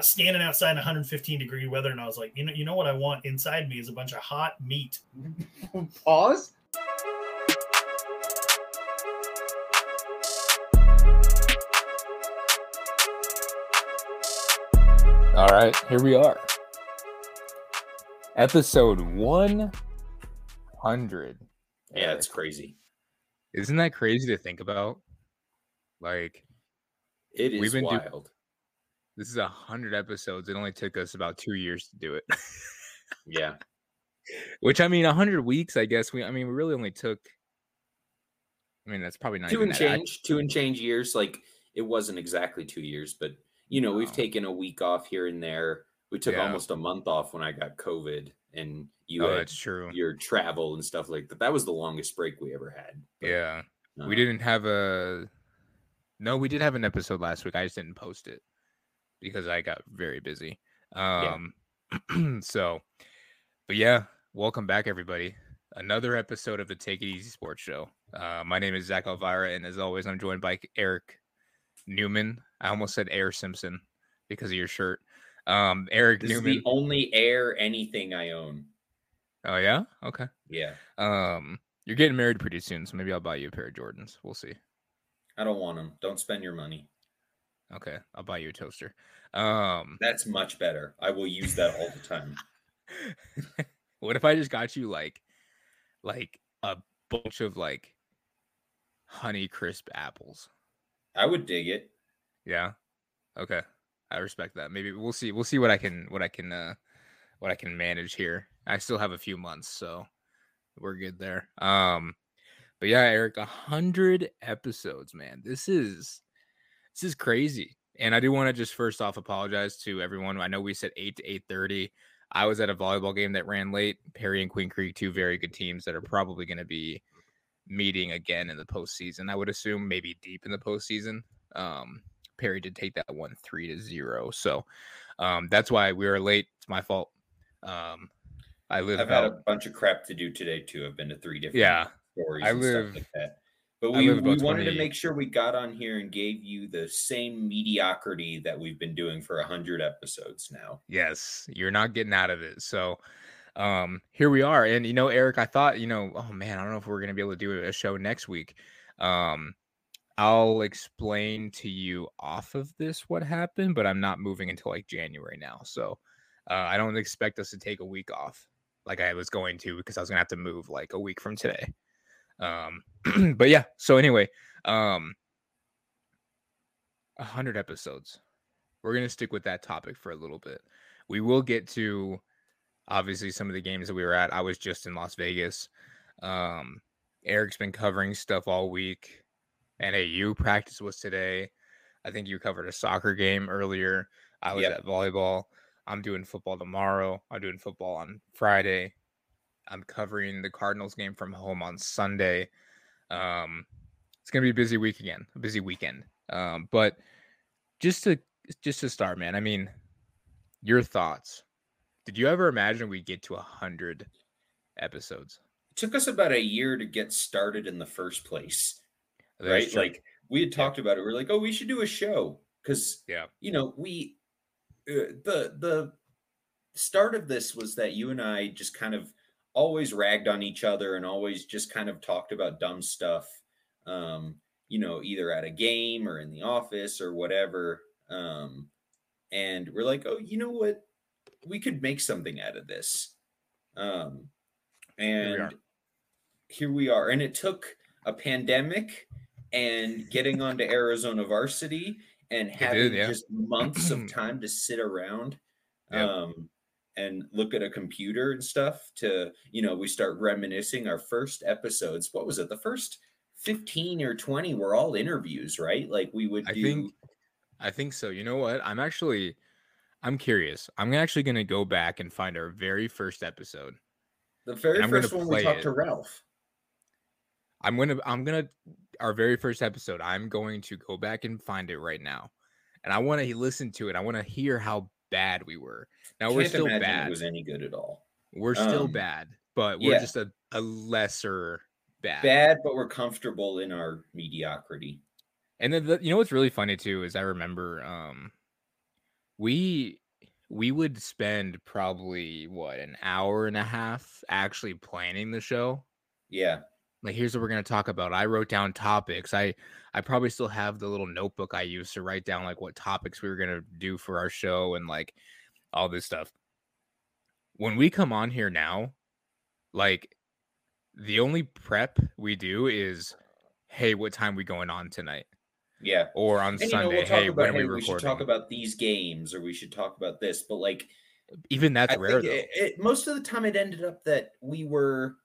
was standing outside in 115 degree weather, and I was like, you know, you know what I want inside me is a bunch of hot meat. Pause. All right, here we are. Episode 100. Yeah, it's crazy. Isn't that crazy to think about? Like, It is We've been do- wild. This is a 100 episodes. It only took us about two years to do it. yeah. Which, I mean, a 100 weeks, I guess. We, I mean, we really only took, I mean, that's probably not Two and change, two and change years. Like it wasn't exactly two years, but you know, we've taken a week off here and there. We took Yeah. almost a month off when I got COVID and you Oh, had that's true. your travel and stuff like that. That was the longest break we ever had. But, Yeah. uh, We didn't have a, no, we did have an episode last week. I just didn't post it because I got very busy. Um, so, but yeah, welcome back, everybody. Another episode of the Take It Easy Sports Show. Uh, my name is Zach Elvira, and as always, I'm joined by Eric Newman. I almost said Air Simpson because of your shirt. Um, Eric This is Newman. the only air anything I own. oh yeah, okay. Yeah. Um, you're getting married pretty soon, so maybe I'll buy you a pair of Jordans. We'll see. I don't want them. Don't spend your money. Okay, I'll buy you a toaster. Um, That's much better. I will use that all the time. what if I just got you like, like a bunch of like honey crisp apples? I would dig it. Yeah. Okay. I respect that. Maybe we'll see. We'll see what I can what I can uh what I can manage here. I still have a few months, so we're good there. Um but yeah, Eric, a hundred episodes, man. This is this is crazy. And I do want to just first off apologize to everyone. I know we said eight to eight thirty. I was at a volleyball game that ran late. Perry and Queen Creek, two very good teams that are probably going to be meeting again in the postseason. I would assume maybe deep in the postseason. Um, Perry did take that one three to zero, so um, that's why we were late. It's my fault. Um, I live I've had a bunch of crap to do today too. I've been to three different yeah, stories I and live- stuff like that. But we, we wanted to make sure we got on here and gave you the same mediocrity that we've been doing for a hundred episodes now. yes, you're not getting out of it. So um, here we are, and you know, Eric, I thought you know, oh man, I don't know if we're gonna be able to do a show next week. Um, I'll explain to you off of this what happened, but I'm not moving until like January now. So uh, I don't expect us to take a week off like I was going to because I was gonna have to move like a week from today. Um, but yeah, so anyway, um, a hundred episodes. We're gonna stick with that topic for a little bit. We will get to obviously some of the games that we were at. I was just in Las Vegas. Um, Eric's been covering stuff all week. NAU practice was today. I think you covered a soccer game earlier. I was Yep. at volleyball. I'm doing football tomorrow. I'm doing football on Friday. I'm covering the Cardinals game from home on Sunday. Um, it's gonna be a busy week again, a busy weekend. Um, but just to just to start, man. I mean, your thoughts. Did you ever imagine we'd get to a hundred episodes? It took us about a year to get started in the first place, That's right? true. Like we had talked about it. We are like, oh, we should do a show because yeah, you know we uh, the the start of this was that you and I just kind of always ragged on each other and always just kind of talked about dumb stuff um you know either at a game or in the office or whatever um and we're like oh you know what we could make something out of this um and here we are and it took a pandemic and getting onto Arizona varsity and did, having yeah. just months of time to sit around Yep. um and look at a computer and stuff to you know we start reminiscing our first episodes what was it the first 15 or 20 were all interviews right like we would I do think I think so. You know what? I'm actually I'm curious. I'm actually gonna go back and find our very first episode. the very and I'm gonna first one we talked it. to ralph I'm gonna I'm gonna our very first episode. I'm going to go back and find it right now, and I want to listen to it. I want to hear how bad we were. Now we're still bad. it was any good at all We're still um, bad, but we're yeah. just a, a lesser bad. bad but we're comfortable in our mediocrity And then the, you know what's really funny too is I remember um we we would spend probably what an hour and a half actually planning the show. Yeah. Like here's what we're gonna talk about. I wrote down topics. I I probably still have the little notebook I used to write down like what topics we were gonna do for our show and like all this stuff. When we come on here now, like the only prep we do is, hey, what time we going on tonight? Yeah. Or on And you know, Sunday, we'll hey, about when are hey, we we should talk about these games or we should talk about this, but like Even that's I rare though. it, it, most of the time it ended up that we were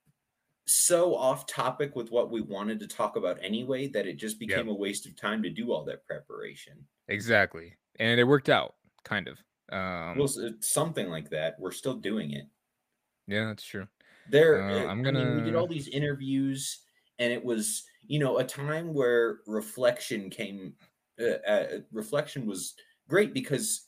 so off topic with what we wanted to talk about anyway that it just became a waste of time to do all that preparation. Exactly. And it worked out, kind of. Um, well, it's something like that. We're still doing it. yeah, that's true. There, Uh, uh, I'm I mean, we did all these interviews, and it was, you know, a time where reflection came. Uh, uh, reflection was great because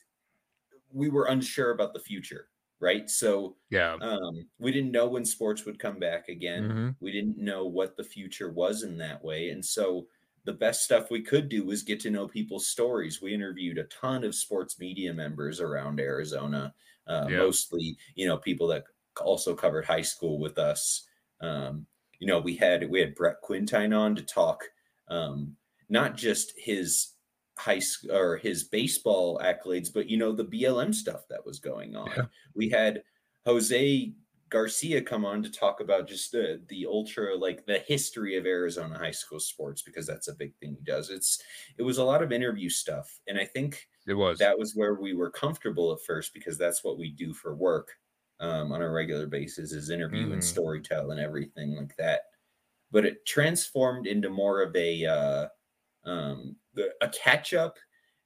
we were unsure about the future, right? So Yeah. um, we didn't know when sports would come back again. Mhm. We didn't know what the future was in that way, and so the best stuff we could do was get to know people's stories. We interviewed a ton of sports media members around Arizona, uh, Yeah. mostly you know people that also covered high school with us. Um, you know, we had we had Brett Quintine on to talk um, not just his high school or his baseball accolades, but you know the BLM stuff that was going on. Yeah. We had Jose Garcia come on to talk about just the the ultra like the history of Arizona high school sports because that's a big thing he does. It's it was a lot of interview stuff, and I think It was. that was where we were comfortable at first because that's what we do for work um, on a regular basis is interview and Mhm. storytell and everything like that but it transformed into more of a uh, um, the, a catch up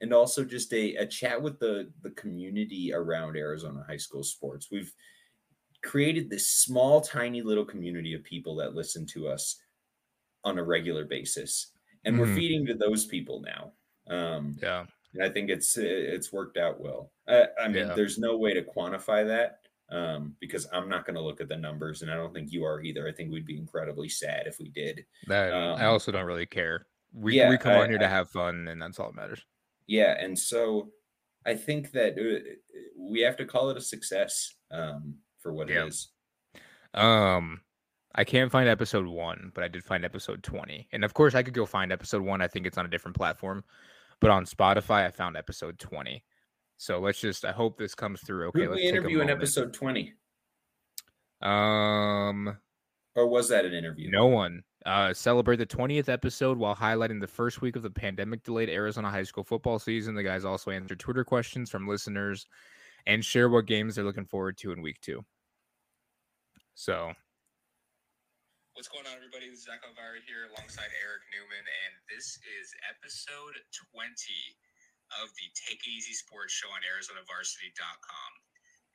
and also just a, a chat with the the community around arizona high school sports we've created this small tiny little community of people that listen to us on a regular basis and we're Mhm. feeding to those people now um, yeah. and I think it's it's worked out well. I, I mean, Yeah. there's no way to quantify that um, because I'm not going to look at the numbers, and I don't think you are either. I think we'd be incredibly sad if we did. That I Um, also don't really care. We yeah, we come I- on here to have fun, and that's all that matters. Yeah, and so I think that uh, we have to call it a success um, for what Yeah. it is. Um, I can't find episode one, but I did find episode twenty, and of course, I could go find episode one. I think it's on a different platform, but on Spotify, I found episode twenty. So let's just. I hope this comes through. Okay, let's we interview in episode 20, Um, or was that an interview? no one. Uh, celebrate the 20th episode while highlighting the first week of the pandemic delayed Arizona high school football season. The guys also answer Twitter questions from listeners and share what games they're looking forward to in week two. So, what's going on, everybody? This is Zach Elvira here alongside Eric Newman, and this is episode 20 of the Take It Easy Sports Show on ArizonaVarsity.com.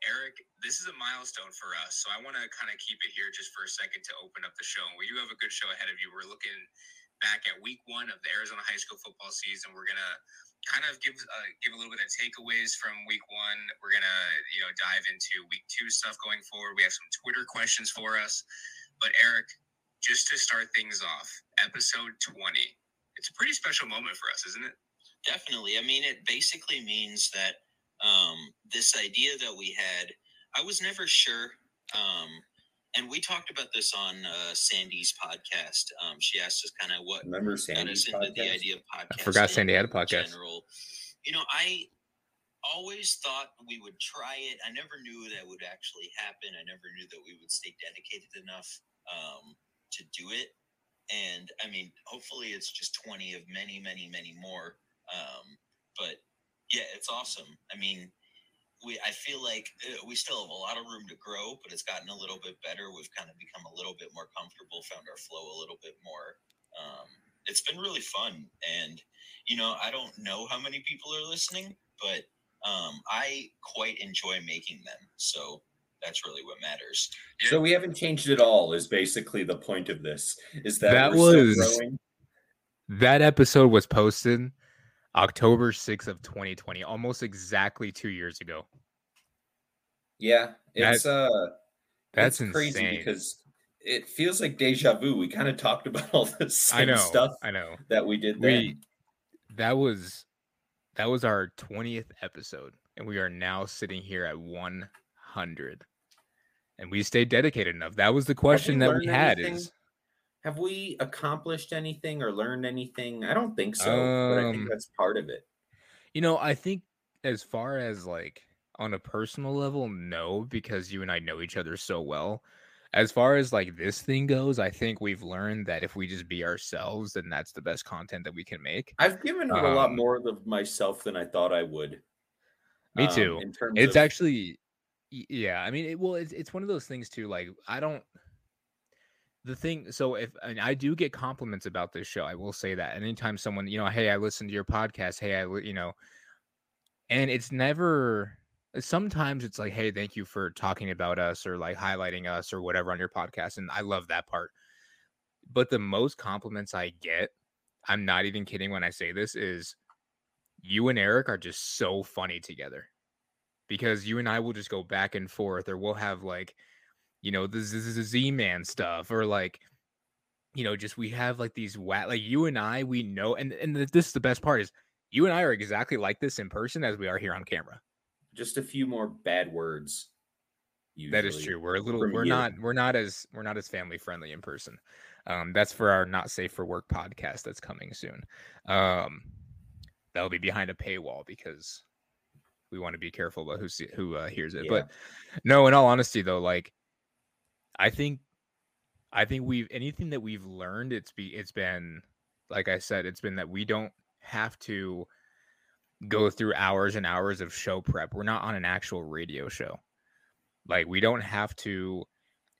Eric, this is a milestone for us, so I want to kind of keep it here just for a second to open up the show. We do have a good show ahead of you. We're looking back at week one of the Arizona high school football season. We're gonna kind of give uh, give a little bit of takeaways from week one. We're gonna you know dive into week two stuff going forward. We have some Twitter questions for us. But Eric, just to start things off, episode twenty. It's a pretty special moment for us, isn't it? Definitely. I mean, it basically means that um, this idea that we had, I was never sure. Um, and we talked about this on uh, Sandy's podcast. Um, she asked us kind of what Remember got Sandy's us into the idea of podcasting. forgot Sandy had a podcast. General. You know, I always thought we would try it. I never knew that would actually happen. I never knew that we would stay dedicated enough um, to do it. And I mean, hopefully, it's just twenty of many, many, many more. Um, but yeah, it's awesome. I mean, we I feel like uh, we still have a lot of room to grow, but it's gotten a little bit better. We've kind of become a little bit more comfortable, found our flow a little bit more. Um, it's been really fun, and you know, I don't know how many people are listening, but um, I quite enjoy making them. So that's really what matters. So we haven't changed at all. Is basically the point of this. Is that, That we're still was- growing? That episode was posted October 6th of 2020, almost exactly two years ago. Yeah, it's uh, That's it's crazy insane. because it feels like deja vu. We kind of talked about all this I know stuff I know. that we did then. We that was that was our 20th episode, and we are now sitting here at 100. And we stayed dedicated enough. That was the question that we had anything? is Have we accomplished anything or learned anything? I don't think so, but I think Um, that's part of it. You know, I think as far as like on a personal level, no, because you and I know each other so well. As far as like this thing goes, I think we've learned that if we just be ourselves, then that's the best content that we can make. I've given it a lot Um, more of myself than I thought I would. Me um, too. in terms It's of, actually, yeah. I mean, it, well, it's it's one of those things too. Like, I don't. The thing, so if and I do get compliments about this show, I will say that. Anytime someone, you know, hey, I listened to your podcast. Hey, I, you know, and it's never. Sometimes it's like, hey, thank you for talking about us or like highlighting us or whatever on your podcast, and I love that part. But the most compliments I get, I'm not even kidding when I say this, is you and Eric are just so funny together because you and I will just go back and forth, or we'll have like, you know, the Z Man stuff, or like, you know, just we have like these wa- like you and I, we know, and and th- this is the best part is you and I are exactly like this in person as we are here on camera. just a few more bad words. That is true. We're a little, from we're you. not, we're not as, we're not as family friendly in person. Um, that's for our not safe for work podcast that's coming soon. Um, that'll be behind a paywall because we want to be careful about who see, who uh, hears it. Yeah. But no, in all honesty, though, like I think, I think we've anything that we've learned, it's be, it's been, like I said, it's been that we don't have to go through hours and hours of show prep. We're not on an actual radio show. Like we don't have to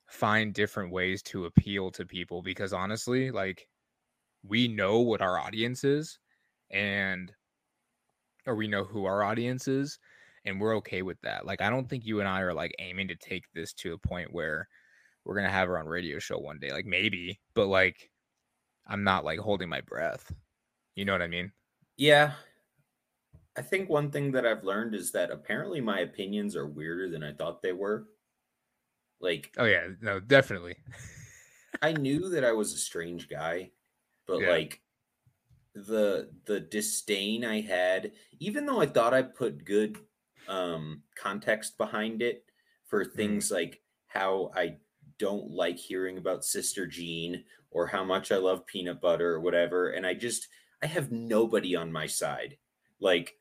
find different ways to appeal to people because honestly, like we know what our audience is and or we know who our audience is and we're okay with that. Like I don't think you and I are like aiming to take this to a point where we're going to have her on radio show one day. Like maybe, but like I'm not like holding my breath. You know what I mean? Yeah. I think one thing that I've learned is that apparently my opinions are weirder than I thought they were. Like Oh yeah, no, definitely. I knew that I was a strange guy, but Yeah. like the the disdain I had, even though I thought I put good um context behind it for Mm-hmm. things like how I don't like hearing about Sister Jean or how much I love peanut butter or whatever, and I just I have nobody on my side. Like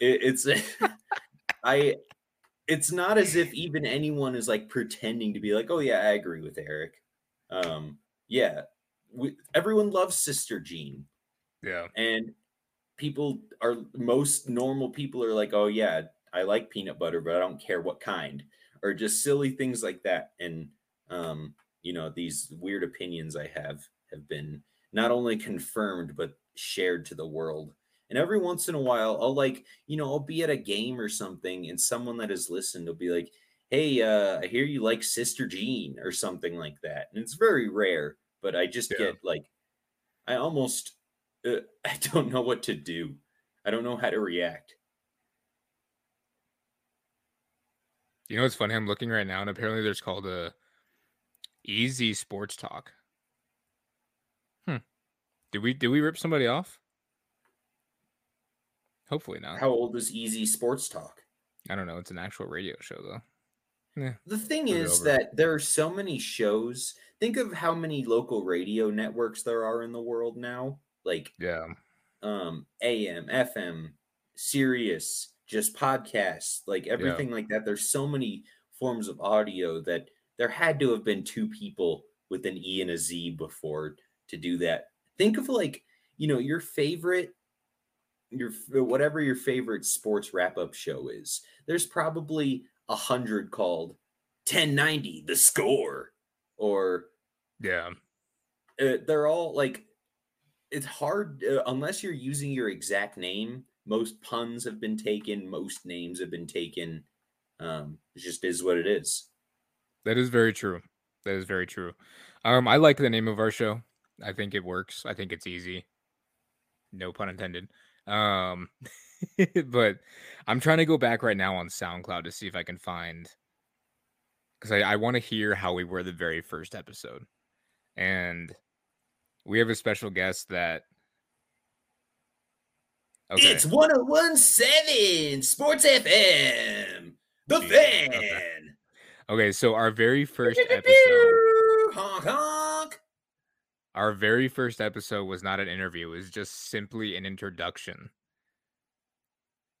it, it's I it's not as if even anyone is like pretending to be like, oh yeah, I agree with Eric. Um, yeah, we, everyone loves Sister Jean, Yeah. and people are most normal people are like, oh yeah, I like peanut butter, but I don't care what kind, or just silly things like that. And um, you know, these weird opinions I have have been not only confirmed but shared to the world. And every once in a while, I'll like, you know, I'll be at a game or something, and someone that has listened will be like, "Hey, uh, I hear you like Sister Jean" or something like that. And it's very rare, but I just Yeah. get like, I almost, uh, I don't know what to do. I don't know how to react. You know what's funny? I'm looking right now, and apparently there's called a Easy Sports Talk. Hmm. Did we did we rip somebody off? Hopefully not. How old is Easy Sports Talk? I don't know. It's an actual radio show though. The thing Move it is that there are so many shows. Think of how many local radio networks there are in the world now. Like Yeah. um AM, FM, Sirius, just podcasts, like everything like that. There's so many forms of audio that there had to have been two people with an E and a Z before to do that. Think of like, you know, your favorite your whatever your favorite sports wrap-up show is. There's probably a hundred called 1090 the score or Yeah. uh, they're all like it's hard uh, unless you're using your exact name most puns have been taken most names have been taken um it just is what it is That is very true. That is very true. Um, I like the name of our show. I think it works. I think it's easy. No pun intended. Um, but I'm trying to go back right now on SoundCloud to see if I can find because I, I want to hear how we were the very first episode. And we have a special guest that Okay. It's 1017 Sports FM. The Jesus, fan. okay. Okay, so our very first episode, Honk honk. our very first episode was not an interview; it was just simply an introduction.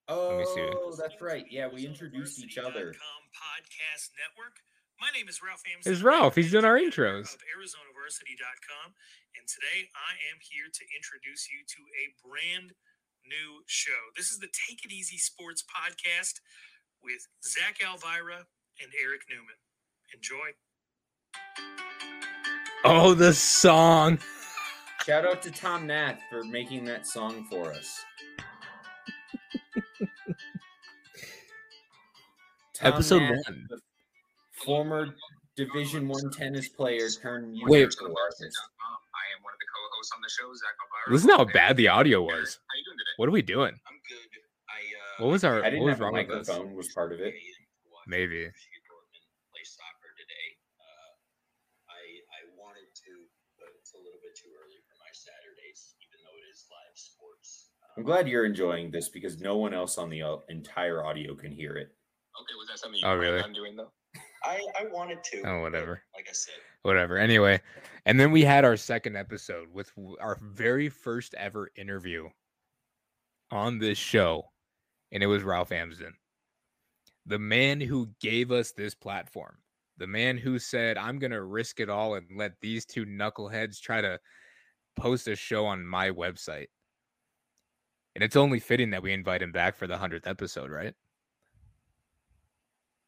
me see. Oh, that's right. Yeah, we introduced each other. Podcast Network. My name is Ralph Ames. It's Ralph. He's doing our intros. Of ArizonaVarsity.com. And today I am here to introduce you to a brand new show. This is the Take It Easy Sports Podcast with Zach Elvira and Eric Newman. Enjoy. Oh, the song! Shout out to Tom Nath for making that song for us. Tom Episode Nath, one. the former Division One tennis player turned Wait. musical artist. I am one of the co-hosts on the show, Zach Elvira. Listen how bad the audio was. How you doing today? What are we doing? I'm good. I uh What was our? I didn't What was have wrong with us? microphone. Was part of it. Maybe. Dortmund play soccer today. Uh, I I wanted to, but it's a little bit too early for my Saturdays, even though it is live sports. I'm glad you're enjoying this because no one else on the uh, entire audio can hear it. Okay, was that something you Oh, planned really? on doing though? I I wanted to. Oh, whatever. Like I said, Whatever. Anyway, and then we had our second episode with our very first ever interview on this show, and it was Ralph Amsden, the man who gave us this platform, the man who said, "I'm gonna risk it all and let these two knuckleheads try to post a show on my website." And it's only fitting that we invite him back for the hundredth episode, right?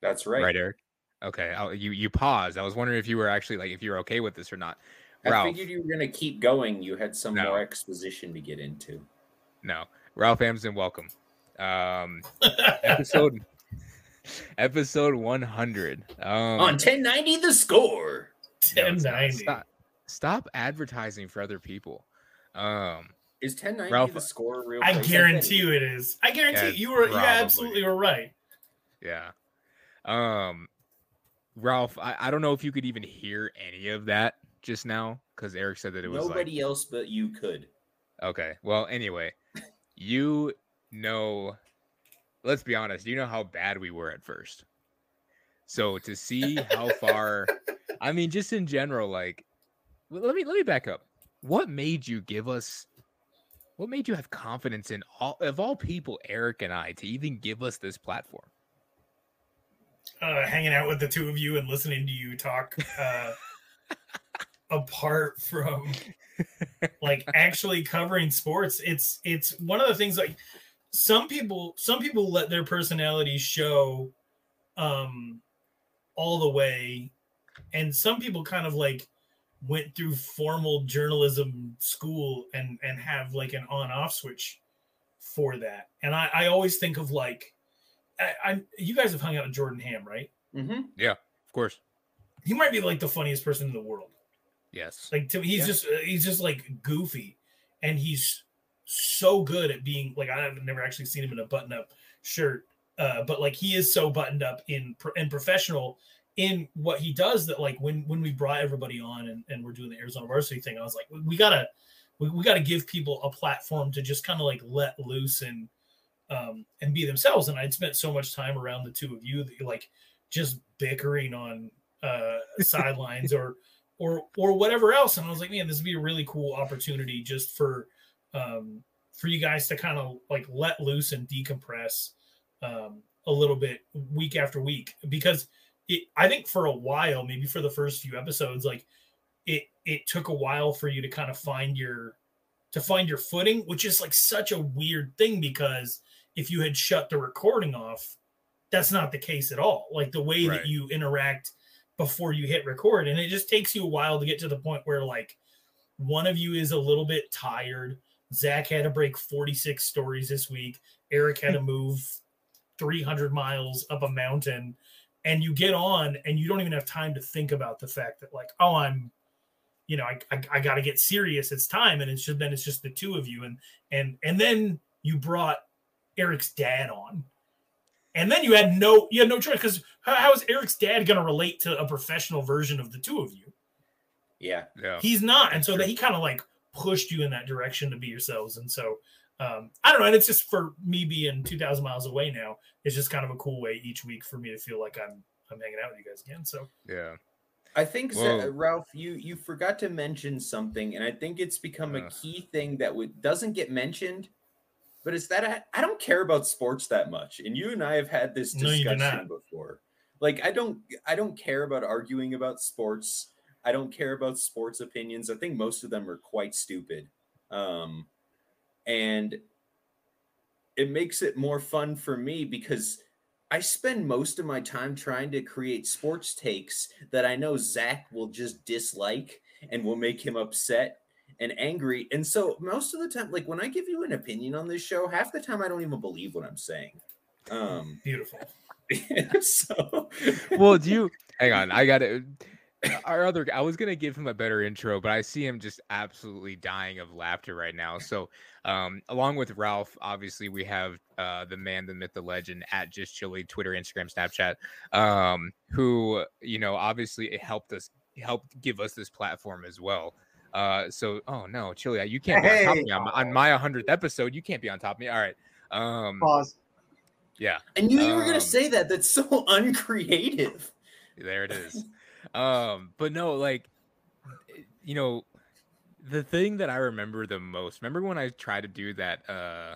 That's right. Right, Eric. Okay, I'll, you you paused. I was wondering if you were actually like if you were okay with this or not. I figured you were going to keep going. You had some No. more exposition to get into. No, Ralph Amsden, welcome. Um, episode episode one hundred. Um, On 1090 the score. no, 1090. Stop, stop advertising for other people. Um, Is 1090 Ralph- the score real I guarantee you it is. I guarantee Yeah, you were you absolutely were right. yeah. Um, Ralph, I, I don't know if you could even hear any of that just now because Eric said that it was like Nobody else but you could. Okay. Well, anyway, you know, let's be honest, you know how bad we were at first. So to see how far, I mean, just in general, like, let me let me back up. What made you give us? What made you have confidence in all of all people, Eric and I, to even give us this platform? Uh, hanging out with the two of you and listening to you talk uh, apart from like actually covering sports. It's it's one of the things like some people some people let their personalities show um all the way and some people kind of like went through formal journalism school and and have like an on off switch for that and i i always think of like I, I you guys have hung out with jordan ham right Mm-hmm. Yeah of course. he might be like the funniest person in the world Yes. like to me, he's Yeah. just uh, he's just like goofy, and he's so good at being like I've never actually seen him in a button up shirt, uh, but like he is so buttoned up in and professional in what he does that like when when we brought everybody on and, and we're doing the Arizona varsity thing, I was like we, gotta we, we gotta give people a platform to just kind of like let loose and um and be themselves. And I'd spent so much time around the two of you that like just bickering on uh sidelines or or or whatever else. And I was like, man, this would be a really cool opportunity just for um for you guys to kind of like let loose and decompress um a little bit week after week because it I think for a while, maybe for the first few episodes, like it it took a while for you to kind of find your to find your footing, which is like such a weird thing because if you had shut the recording off, that's not the case at all. Like the way Right. that you interact before you hit record and it just takes you a while to get to the point where like one of you is a little bit tired zach had to break 46 stories this week. Eric had to move 300 miles up a mountain. And you get on and you don't even have time to think about the fact that like oh i'm you know i, I, I got to get serious. It's time. And it's just then it's just the two of you. And and and then you brought eric's dad on. And then you had no you had no choice because how, how is eric's dad going to relate to a professional version of the two of you? Yeah. Yeah. he's not. And so that he kind of like pushed you in that direction to be yourselves and so um, I don't know. And it's just for me being 2,000 miles away now. It's just kind of a cool way each week for me to feel like I'm I'm hanging out with you guys again. So Yeah. I think Sa- Ralph, you you forgot to mention something, and I think it's become a key thing that would doesn't get mentioned. But it's that I, I don't care about sports that much, and you and I have had this No, you do discussion not. before. Like I don't I don't care about arguing about sports. I don't care about sports opinions. I think most of them are quite stupid, um, and it makes it more fun for me because I spend most of my time trying to create sports takes that I know Zach will just dislike and will make him upset and angry. And so most of the time, like when I give you an opinion on this show, half the time I don't even believe what I'm saying. Um beautiful. so Well, do you hang on? I got it. Our other, I was gonna give him a better intro, but I see him just absolutely dying of laughter right now. So, um, along with Ralph, obviously we have uh, the man, the myth, the legend at Just Chili, Twitter, Instagram, Snapchat, um, who you know obviously it helped us, helped give us this platform as well. Uh, so, oh no, Chili, you can't be on top of me on, my- on my 100th episode. You can't be on top of me. All right. Um, Pause. yeah. I knew you were Um, gonna say that. That's so uncreative. there it is um but no like you know the thing that i remember the most remember when i tried to do that uh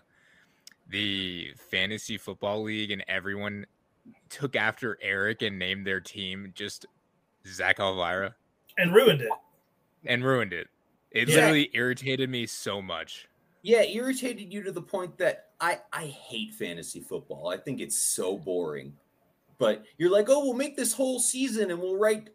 the fantasy football league and everyone took after eric and named their team just zach elvira And ruined it. and ruined it it Yeah. literally irritated me so much Yeah, it irritated you to the point that I I hate fantasy football. I think it's so boring. But you're like, oh, we'll make this whole season and we'll write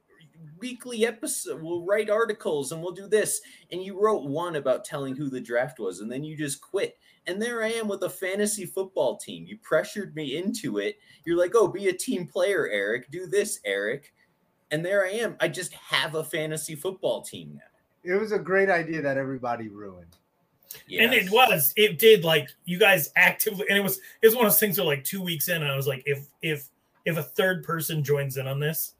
weekly episode, we'll write articles and we'll do this. And you wrote one about telling who the draft was, and then you just quit. And there I am with a fantasy football team. You pressured me into it. You're like, oh, be a team player, Eric. Do this, Eric. And there I am. I just have a fantasy football team now. It was a great idea that everybody ruined. And it was, it did like you guys actively, and it was, it was one of those things where like two weeks in, and I was like, if, if, if a third person joins in on this,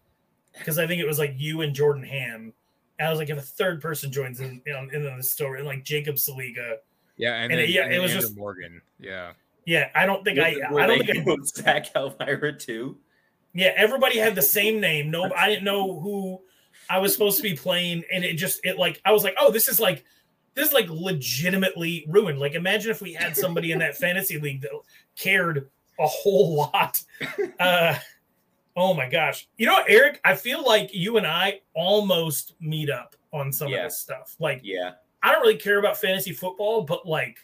because I think it was like you and Jordan Ham, and I was like, if a third person joins in, in, in the story, and like Jacob Saliga, yeah and, And it- yeah, and it was Andrew just- morgan yeah yeah, I don't think I, Were I don't think I, with Zach Elvira too. yeah, everybody had the same name. No, I didn't know who I was supposed to be playing, and it just, it like, I was like, oh, this is like, this is like legitimately ruined. Like, imagine if we had somebody in that fantasy league that cared a whole lot. Uh, oh my gosh. You know what, Eric? I feel like you and I almost meet up on some Yeah. of this stuff. Like, Yeah. I don't really care about fantasy football, but like,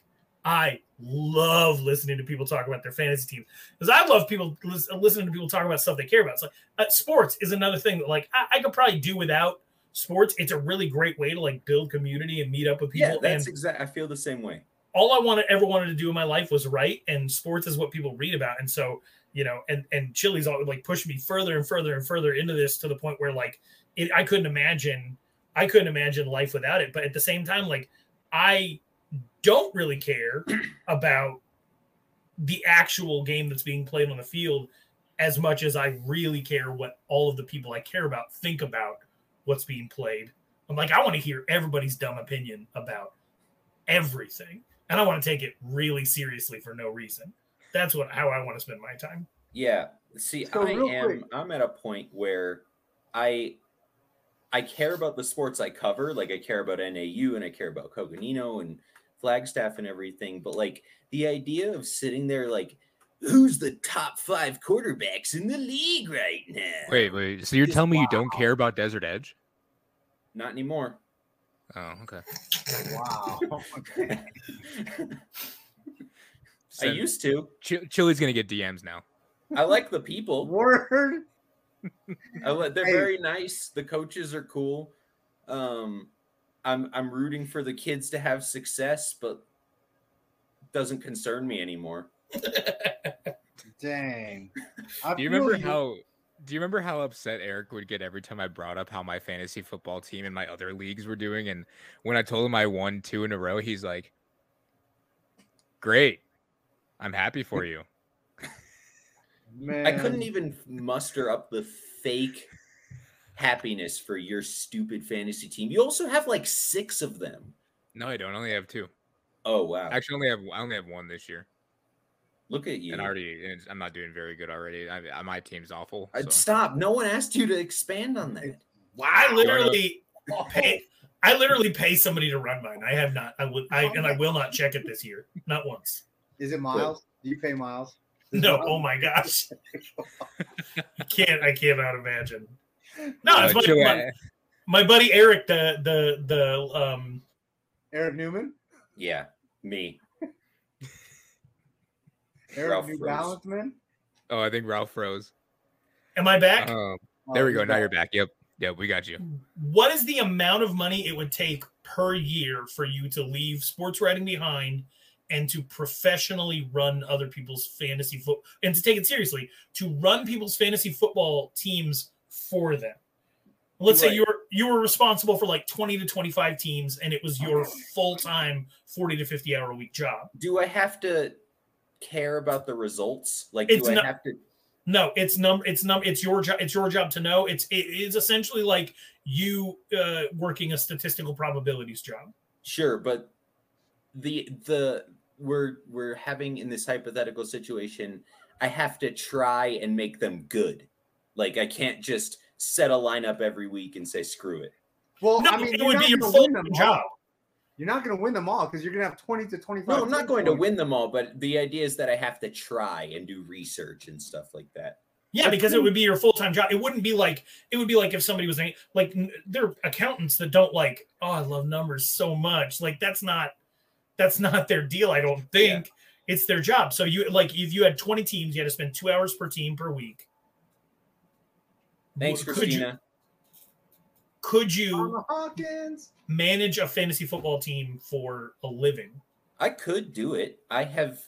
I love listening to people talk about their fantasy teams because I love people lis- listening to people talk about stuff they care about. It's like uh, sports is another thing that like I, I could probably do without sports. It's a really great way to like build community and meet up with people. Yeah, that's and exact. I feel the same way. all I wanted ever wanted to do in my life was write, and sports is what people read about. And so, you know, and and Chili's all like pushed me further and further and further into this to the point where like it, I couldn't imagine, I couldn't imagine life without it. But at the same time, like I don't really care about the actual game that's being played on the field as much as I really care what all of the people I care about think about what's being played. I'm like, I want to hear everybody's dumb opinion about everything and I want to take it really seriously for no reason. That's what how I want to spend my time. Yeah. See, So I am. quick- I'm at a point where I I care about the sports I cover. Like I care about NAU and I care about Coconino and Flagstaff and everything. But like the idea of sitting there, like, who's the top five quarterbacks in the league right now? wait wait so you're Just telling me you don't care about desert edge Not anymore. oh okay Wow. Okay. I used to. Ch- chili's gonna get dms now I like the people. Word. I li- they're Hey. very nice. The coaches are cool. Um, I'm I'm rooting for the kids to have success, but doesn't concern me anymore. Dang. I Do you feel remember how? Do you remember how upset Eric would get every time I brought up how my fantasy football team and my other leagues were doing? And when I told him I won two in a row, he's like, "Great, I'm happy for you." Man. I couldn't even muster up the fake happiness for your stupid fantasy team. You also have like six of them. No, I don't. I only have two. Oh wow! I actually only have I only have one this year, Look at you. and already and I'm not doing very good already. I, I- my team's awful. So. Stop! No one asked you to expand on that. I literally oh. pay. I literally pay somebody to run mine. I have not. I would. I and I will not check it this year. Not once. Is it Miles? Do you pay Miles? Does No. Miles- Oh my gosh. I can't. I cannot imagine. No, it's my, my, my buddy Eric. The the the um. Eric Newman? Yeah, me. Eric Ralph New Rose. Balance man? Oh, I think Ralph froze. Am I back? Um, Oh, there we go. Now back. you're back. Yep. Yep. We got you. what is the amount of money it would take per year for you to leave sports writing behind and to professionally run other people's fantasy foot and to take it seriously to run people's fantasy football teams for them let's say you were you were responsible for like 20 to 25 teams and it was your full-time 40 to 50 hour a week job Do I have to care about the results? Like, It's do I not- have to? No, it's num it's num it's your job it's your job to know. It's it is essentially like you uh working a statistical probabilities job. Sure, but the the we're we're having in this hypothetical situation, I have to try and make them good. Like I can't just set a lineup every week and say screw it. Well, No, I mean, it you're would not be your full win them all. job. You're not going to win them all because you're going to have 20 to 25. No, I'm not teams going to win them all, but the idea is that I have to try and do research and stuff like that. Yeah, because it would be your full time job. It wouldn't be like it would be like if somebody was a- like n- there are accountants that don't like oh I love numbers so much. Like that's not that's not their deal. I don't think it's their job. So you like if you had 20 teams, you had to spend two hours per team per week. Thanks, Could Christina. You, could you Hawkins. manage a fantasy football team for a living? I could do it. I have.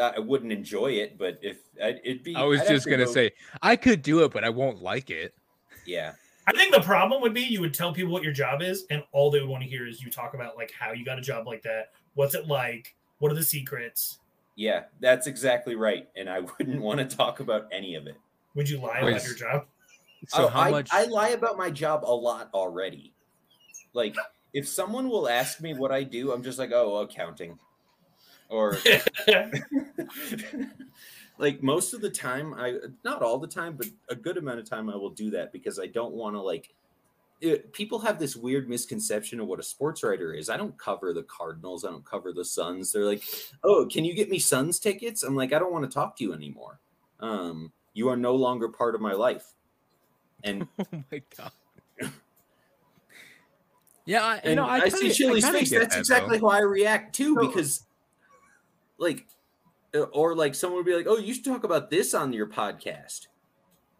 I wouldn't enjoy it, but if it'd be, I was I'd just gonna go- say I could do it, but I won't like it. yeah. I think the problem would be you would tell people what your job is, and all they would want to hear is you talk about like how you got a job like that. What's it like? What are the secrets? Yeah, that's exactly right. And I wouldn't want to talk about any of it. Would you lie Wait, about your job? So Oh, how I, much? I lie about my job a lot already. Like, if someone will ask me what I do, I'm just like, oh, accounting. Or like most of the time, I not all the time, but a good amount of time, I will do that because I don't want to like. It, people have this weird misconception of what a sports writer is. I don't cover the Cardinals. I don't cover the Suns. They're like, "Oh, can you get me Suns tickets?" I'm like, "I don't want to talk to you anymore. Um, you are no longer part of my life." And oh my god. Yeah, I, you know, I, I, see kinda- Chili's face. That's that, exactly though. how I react too, So- because like, Uh, or like someone would be like, "Oh, you should talk about this on your podcast."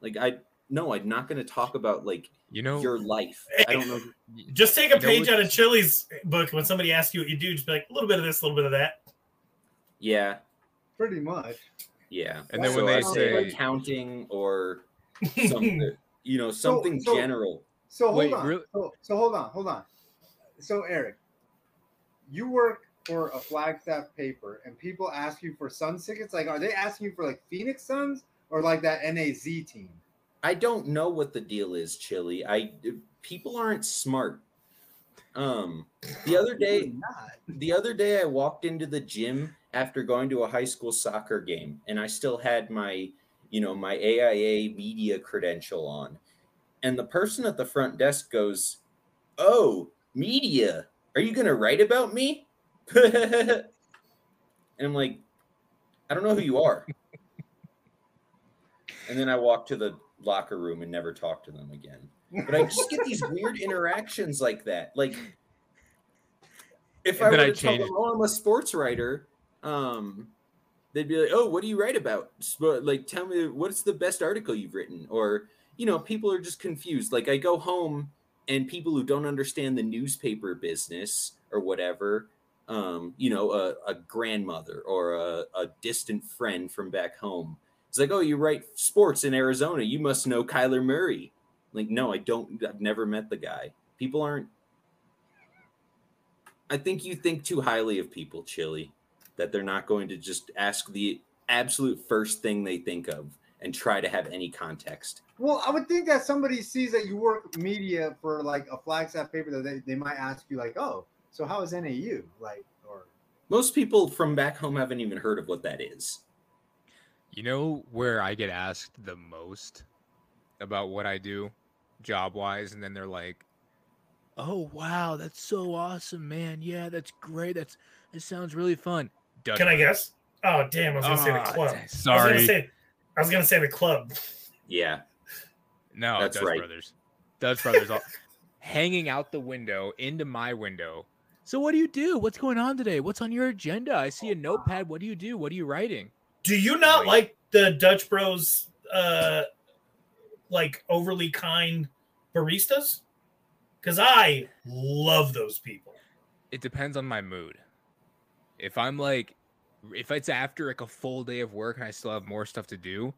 Like, I no, I'm not going to talk about like You know, your life. I don't know. Just take a page out of Chili's book when somebody asks you what you do. Just be like a little bit of this, a little bit of that. Yeah, Pretty much. yeah. And then so when I they say say- accounting or something, you know, something so- general. So hold Wait, on. really? So, so hold on, hold on. So Eric, you work for a Flagstaff paper, and people ask you for Suns tickets. Like, are they asking you for like Phoenix Suns or like that NAZ team? I don't know what the deal is, Chili. I people aren't smart. Um, the other day, the other day I walked into the gym after going to a high school soccer game and I still had my, you know, my AIA media credential on. And the person at the front desk goes, "Oh, media. Are you going to write about me?" and I'm like, "I don't know who you are." and then I walk to the locker room and never talk to them again. But I just get these weird interactions like that. Like if And I were I to tell them, oh, I'm a sports writer," um, they'd be like, "Oh, what do you write about? Like, tell me what's the best article you've written?" Or you know, people are just confused. Like, I go home and people who don't understand the newspaper business or whatever, um, you know, a, a grandmother or a, a distant friend from back home. It's like, oh, you write sports in Arizona. You must know Kyler Murray. Like, no, I don't. I've never met the guy. People aren't. I think you think too highly of people, Chili, that they're not going to just ask the absolute first thing they think of and try to have any context. Well, I would think that somebody sees that you work media for like a Flagstaff paper that they, they might ask you like, oh, so how is NAU? Like, or Most people from back home haven't even heard of what that is. You know where I get asked the most about what I do job wise, and then they're like, "Oh wow, that's so awesome, man! Yeah, that's great. That's it sounds really fun." Dutch Can I guess? Oh damn! I was gonna say the Ah, club. d- I was Sorry, gonna say, I was gonna say the club. Yeah. no, That's Dutch right. Brothers. Dutch Brothers, all, hanging out the window into my window. So what do you do? What's going on today? What's on your agenda? I see a notepad. What do you do? What are you writing? Do you not Like- like the Dutch Bros? Uh, like overly kind baristas? Because I love those people. it depends on my mood. If I'm like, if it's after like a full day of work and I still have more stuff to do,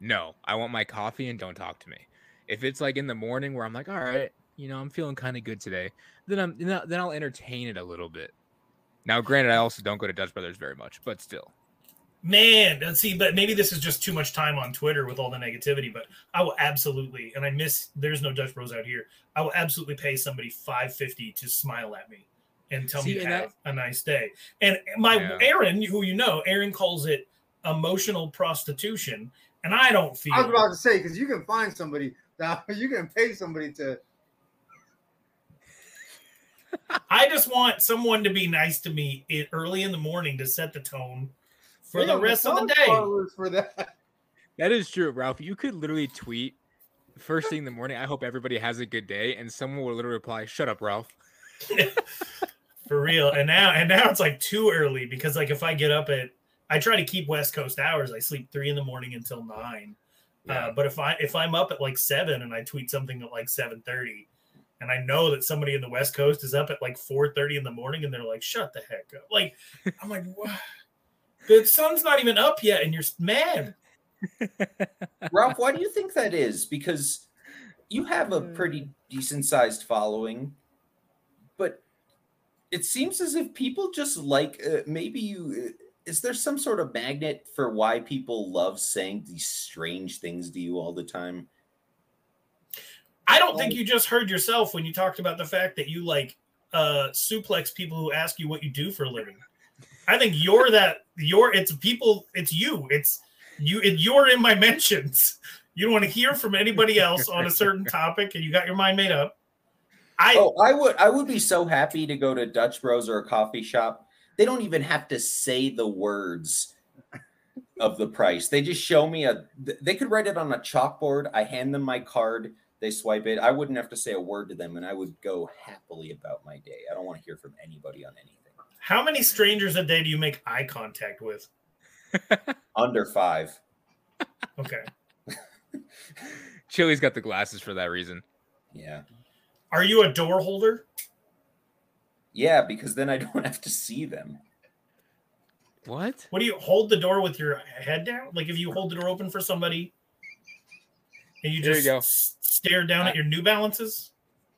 no, I want my coffee and don't talk to me. If it's like in the morning where I'm like, all right, you know, I'm feeling kind of good today, then I'm then I'll- then I'll entertain it a little bit. Now, granted, I also don't go to Dutch Brothers very much, but still, Man, let's see, but maybe this is just too much time on Twitter with all the negativity. But I will absolutely, and I miss. There's no Dutch Bros out here. I will absolutely pay somebody five fifty to smile at me and tell See, me to and that- have a nice day. And my Yeah. Aaron, who you know, Aaron calls it emotional prostitution, and I don't feel. I was about to say because you can find somebody that you can pay somebody to. I just want someone to be nice to me i- early in the morning to set the tone for the Damn, rest of the day. For that. that is true, Ralph. You could literally tweet first thing in the morning. I hope everybody has a good day, and someone will literally reply, "Shut up, Ralph." for real. And now and now it's like too early because like if I get up at I try to keep West Coast hours. I sleep three in the morning until nine. Uh, but if I if I'm up at like seven and I tweet something at like seven thirty, and I know that somebody in the West Coast is up at like four thirty in the morning, and they're like, "Shut the heck up!" Like I'm like, what? The sun's not even up yet, and you're mad. Ralph, why do you think that is? Because you have a pretty decent sized following, but it seems as if people just like uh, maybe you. Uh, is there some sort of magnet for why people love saying these strange things to you all the time? I don't think you just heard yourself when you talked about the fact that you like uh suplex people who ask you what you do for a living. I think you're that you're it's people it's you. It's you it, you're in my mentions. You don't want to hear from anybody else on a certain topic and you got your mind made up. I Oh, I would I would be so happy to go to Dutch Bros or a coffee shop. They don't even have to say the words of the price. They just show me a they could write it on a chalkboard. I hand them my card, they swipe it. I wouldn't have to say a word to them and I would go happily about my day. I don't want to hear from anybody on anything. how many strangers a day do you make eye contact with? Under 5. Okay. Chili's got the glasses for that reason. Yeah. Are you a door holder? Yeah, because then I don't have to see them. What? What do you hold the door with your head down? Like if you hold the door open for somebody and you There you just go. s- stare down at your New Balances?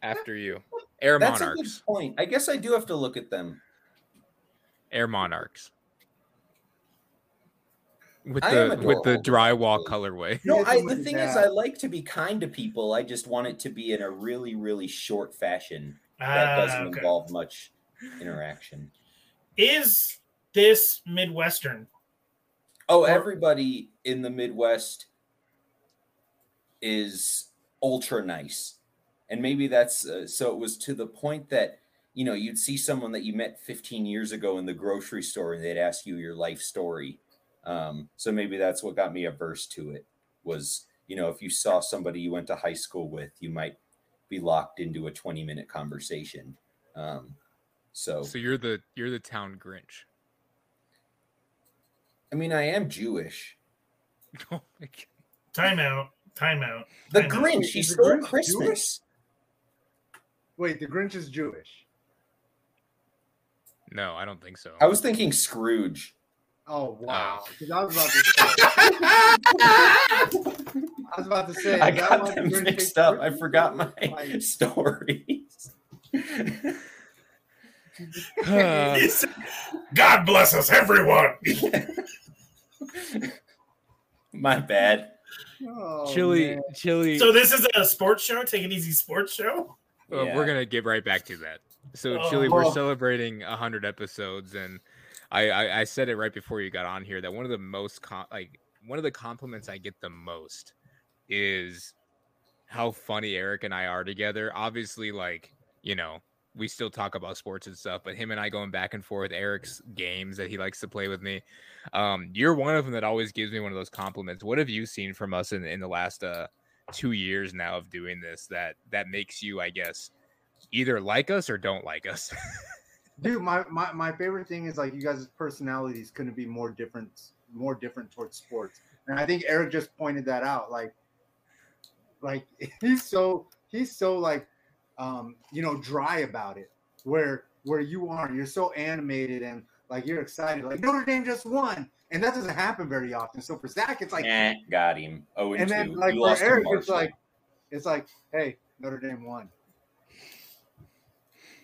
After you, Air That's a good Monarchs. point. I guess I do have to look at them. Air Monarchs. With I the a with the drywall actually. colorway. No, I, the with thing is. I like to be kind to people. I just want it to be in a really, really short fashion that Ah, doesn't okay. involve much interaction. Is this Midwestern? Oh, Or- everybody in the Midwest is ultra nice. And maybe that's uh, so it was to the point that, you know, you'd see someone that you met 15 years ago in the grocery store and they'd ask you your life story. Um, so maybe that's what got me averse to it was, you know, if you saw somebody you went to high school with, you might be locked into a 20 minute conversation. Um, so, So you're the you're the town Grinch. I mean, I am Jewish. Oh my god. Timeout. Timeout. The I know. Grinch, Wait, he is stole Grinch Christmas. Wait, the Grinch is Jewish. No, I don't think so. I was thinking Scrooge. Oh wow! Oh. 'Cause I was about to say. I was about to say. I is got why the them Grinch mixed takes up. I forgot my Like, stories. Uh, God bless us, everyone. my bad. Oh, chili, man. chili. So this is a sports show. Take it easy, sports show. uh, Yeah. We're gonna get right back to that. So Chili, we're Oh. celebrating hundred episodes, and I, I I said it right before you got on here that one of the most com- like one of the compliments I get the most is how funny Eric and I are together. Obviously, like you know, we still talk about sports and stuff, but him and I going back and forth, Eric's games that he likes to play with me. Um, you're one of them that always gives me one of those compliments. What have you seen from us in, in the last uh two years now of doing this that that makes you, I guess, either like us or don't like us? Dude, my, my my favorite thing is like you guys' personalities couldn't be more different, more different towards sports. And I think Eric just pointed that out. Like, like he's so he's so like um, you know, dry about it. Where where you aren't, you're so animated and like you're excited. Like Notre Dame just won, and that doesn't happen very often. So for Zach, it's like, Eh, got him. Oh, and then like for Eric, it's like, it's like, hey, Notre Dame won.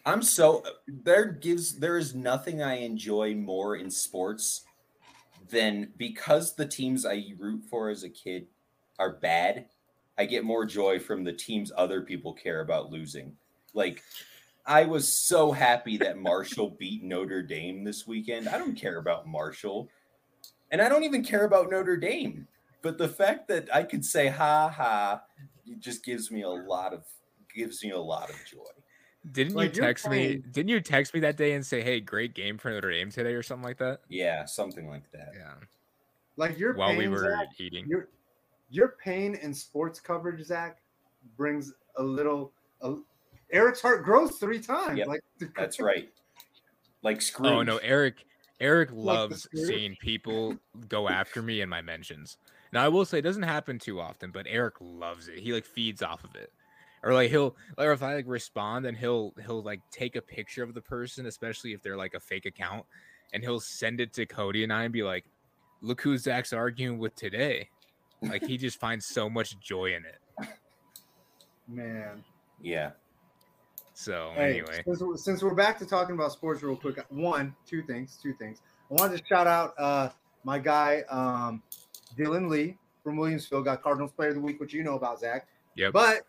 I'm so there gives there is nothing I enjoy more in sports than because the teams I root for as a kid are bad, I get more joy from the teams other people care about losing. Like I was so happy that Marshall beat Notre Dame this weekend. I don't care about Marshall. And I don't even care about Notre Dame. But the fact that I could say ha ha it just gives me a lot of gives me a lot of joy. Didn't Like, you you're text me? Didn't you text me that day and say, "Hey, great game for Notre Dame today" or something like that? Yeah, something like that. Yeah. Like your While we were Zach, eating. your your pain in sports coverage, Zach, brings a little. A, Eric's heart grows three times. Yep, like That's right. Like Scrooge. Oh no, Eric. Eric loves Scrooge? seeing people go after me in my mentions. Now I will say it doesn't happen too often, but Eric loves it. He like feeds off of it. Or like he'll or if I like respond and he'll he'll like take a picture of the person, especially if they're like a fake account, and he'll send it to Cody and I and be like, look who Zach's arguing with today. Like he just finds so much joy in it. man. Yeah. So Hey, anyway. since, we're- since we're back to talking about sports real quick, one, two things, two things. I wanted to shout out uh, my guy um, Dylan Lee from Williams Field, got Cardinals Player of the Week, which you know about Zach. Yeah. But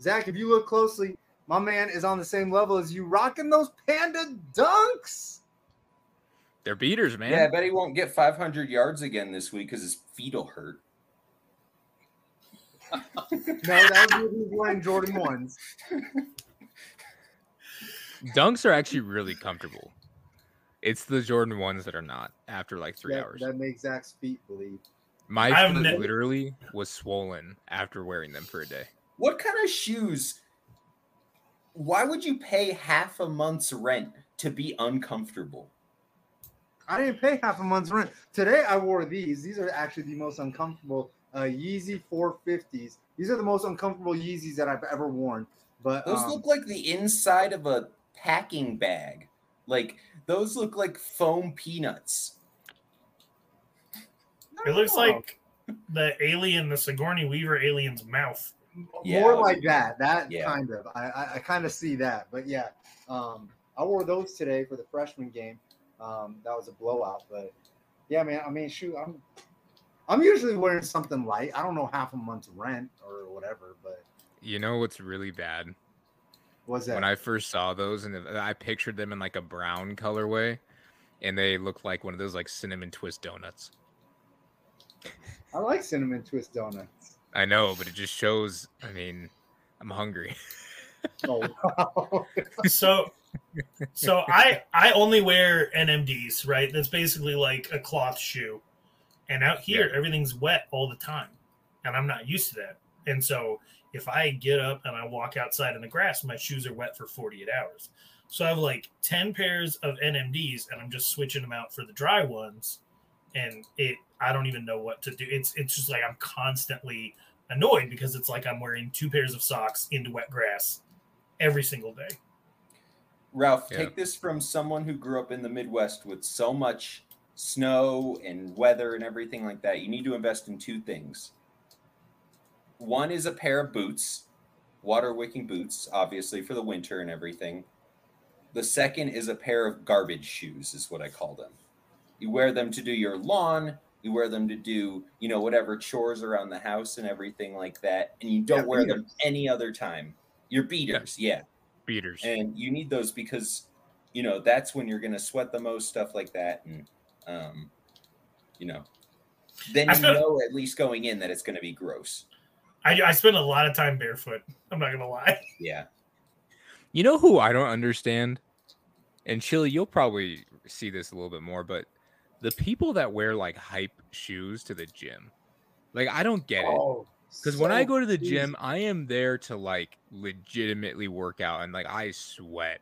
Zach, if you look closely, my man is on the same level as you, rocking those panda dunks. They're beaters, man. Yeah, I bet he won't get 500 yards again this week because his feet will hurt. No, that was when he was wearing Jordan ones. Dunks are actually really comfortable. It's the Jordan ones that are not after like three that, hours. that makes Zach's feet bleed. My I've foot ne- literally was swollen after wearing them for a day. What kind of shoes? Why would you pay half a month's rent to be uncomfortable? I didn't pay half a month's rent. Today I wore these. These are actually the most uncomfortable uh, Yeezy 450s. These are the most uncomfortable Yeezys that I've ever worn. But Those um, look like the inside of a packing bag. Like those look like foam peanuts. It looks no, like the alien, the Sigourney Weaver alien's mouth. Yeah, more like that. That yeah. kind of. I I, I kind of see that. But yeah, um, I wore those today for the freshman game. Um, that was a blowout. But yeah, man. I mean, shoot, I'm I'm usually wearing something light. I don't know half a month's rent or whatever. But You know what's really bad? was that? When I first saw those and I pictured them in like a brown colorway and they looked like one of those like cinnamon twist donuts. I like cinnamon twist donuts. I know, but it just shows, I mean, I'm hungry. Oh wow. So, so I I only wear NMDs, right? That's basically like a cloth shoe, and out here Yeah. everything's wet all the time, and I'm not used to that. And so if I get up and I walk outside in the grass, my shoes are wet for 48 hours. So I have like 10 pairs of NMDs, and I'm just switching them out for the dry ones, and it I don't even know what to do. It's it's just like I'm constantly annoyed because it's like I'm wearing two pairs of socks into wet grass every single day. Ralph, Yeah. take this from someone who grew up in the Midwest with so much snow and weather and everything like that. You need to invest in two things. One is a pair of boots, water wicking boots, obviously for the winter and everything. The second is a pair of garbage shoes, is what I call them. You wear them to do your lawn, you wear them to do, you know, whatever chores around the house and everything like that, and you don't Yeah, wear them any other time. Your beaters, yeah. beaters. and you need those because you know that's when you're going to sweat the most stuff like that and um you know then I you spent- know at least going in that it's going to be gross I, I spend a lot of time barefoot. I'm not gonna lie. yeah You know who I don't understand? And Chili, you'll probably see this a little bit more, but the people that wear like hype shoes to the gym. Like I don't get it. Oh, Because when I go to the pleased. gym, I am there to like legitimately work out and like I sweat.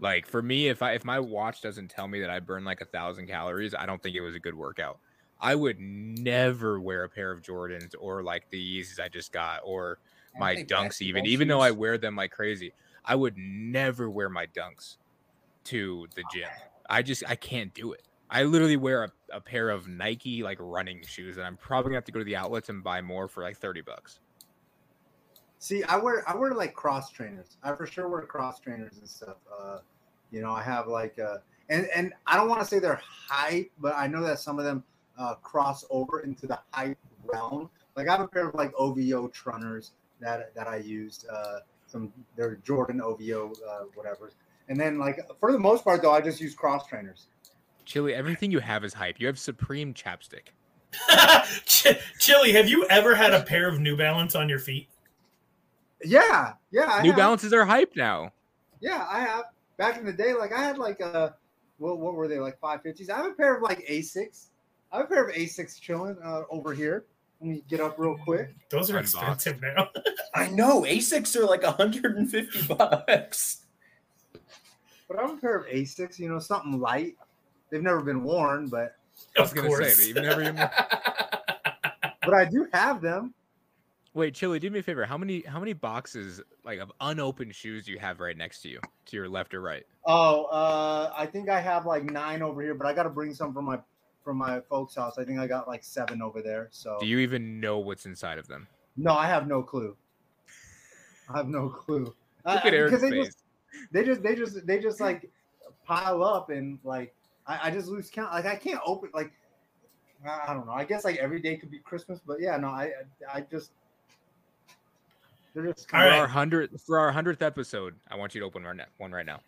Like for me, if I if my watch doesn't tell me that I burn like a thousand calories, I don't think it was a good workout. I would never wear a pair of Jordans or like the Yeezys I just got or my dunks even even though I wear them like crazy. I would never wear my dunks to the gym. I just I can't do it. I literally wear a, a pair of Nike like running shoes and I'm probably gonna have to go to the outlets and buy more for like 30 bucks. See, I wear I wear like cross trainers. I for sure wear cross trainers and stuff. Uh, you know, I have like uh, and and I don't want to say they're hype, but I know that some of them uh, cross over into the hype realm. Like I have a pair of like OVO trunners that that I used. Uh, some they're Jordan OVO uh, whatever. And then like for the most part though, I just use cross trainers. Chili, everything you have is hype. You have Supreme chapstick. Ch- Chili, have you ever had a pair of New Balance on your feet? Yeah, yeah. I New have. Balances are hype now. Yeah, I have. Back in the day, like I had like a what, what were they like five fifties? I have a pair of like Asics. I have a pair of Asics chilling uh, over here. Let me get up real quick. Those are Unboxed. expensive now. i know asics are like 150 bucks But I have a pair of Asics. You know, something light. They've never been worn, but I was of gonna say, course. they even never even- but I do have them. Wait, Chili, do me a favor. How many how many boxes like of unopened shoes do you have right next to you, to your left or right? Oh, uh, I think I have like nine over here, but I got to bring some from my from my folks' house. I think I got like seven over there. So Do you even know what's inside of them? no, I have no clue. I have no clue. Look at Eric's because they face. just they just they just they just like pile up and like I, I just lose count. Like I can't open like I don't know. I guess like every day could be Christmas, but yeah, no, I I just just For right. our hundredth for our hundredth episode, I want you to open one now- one right now.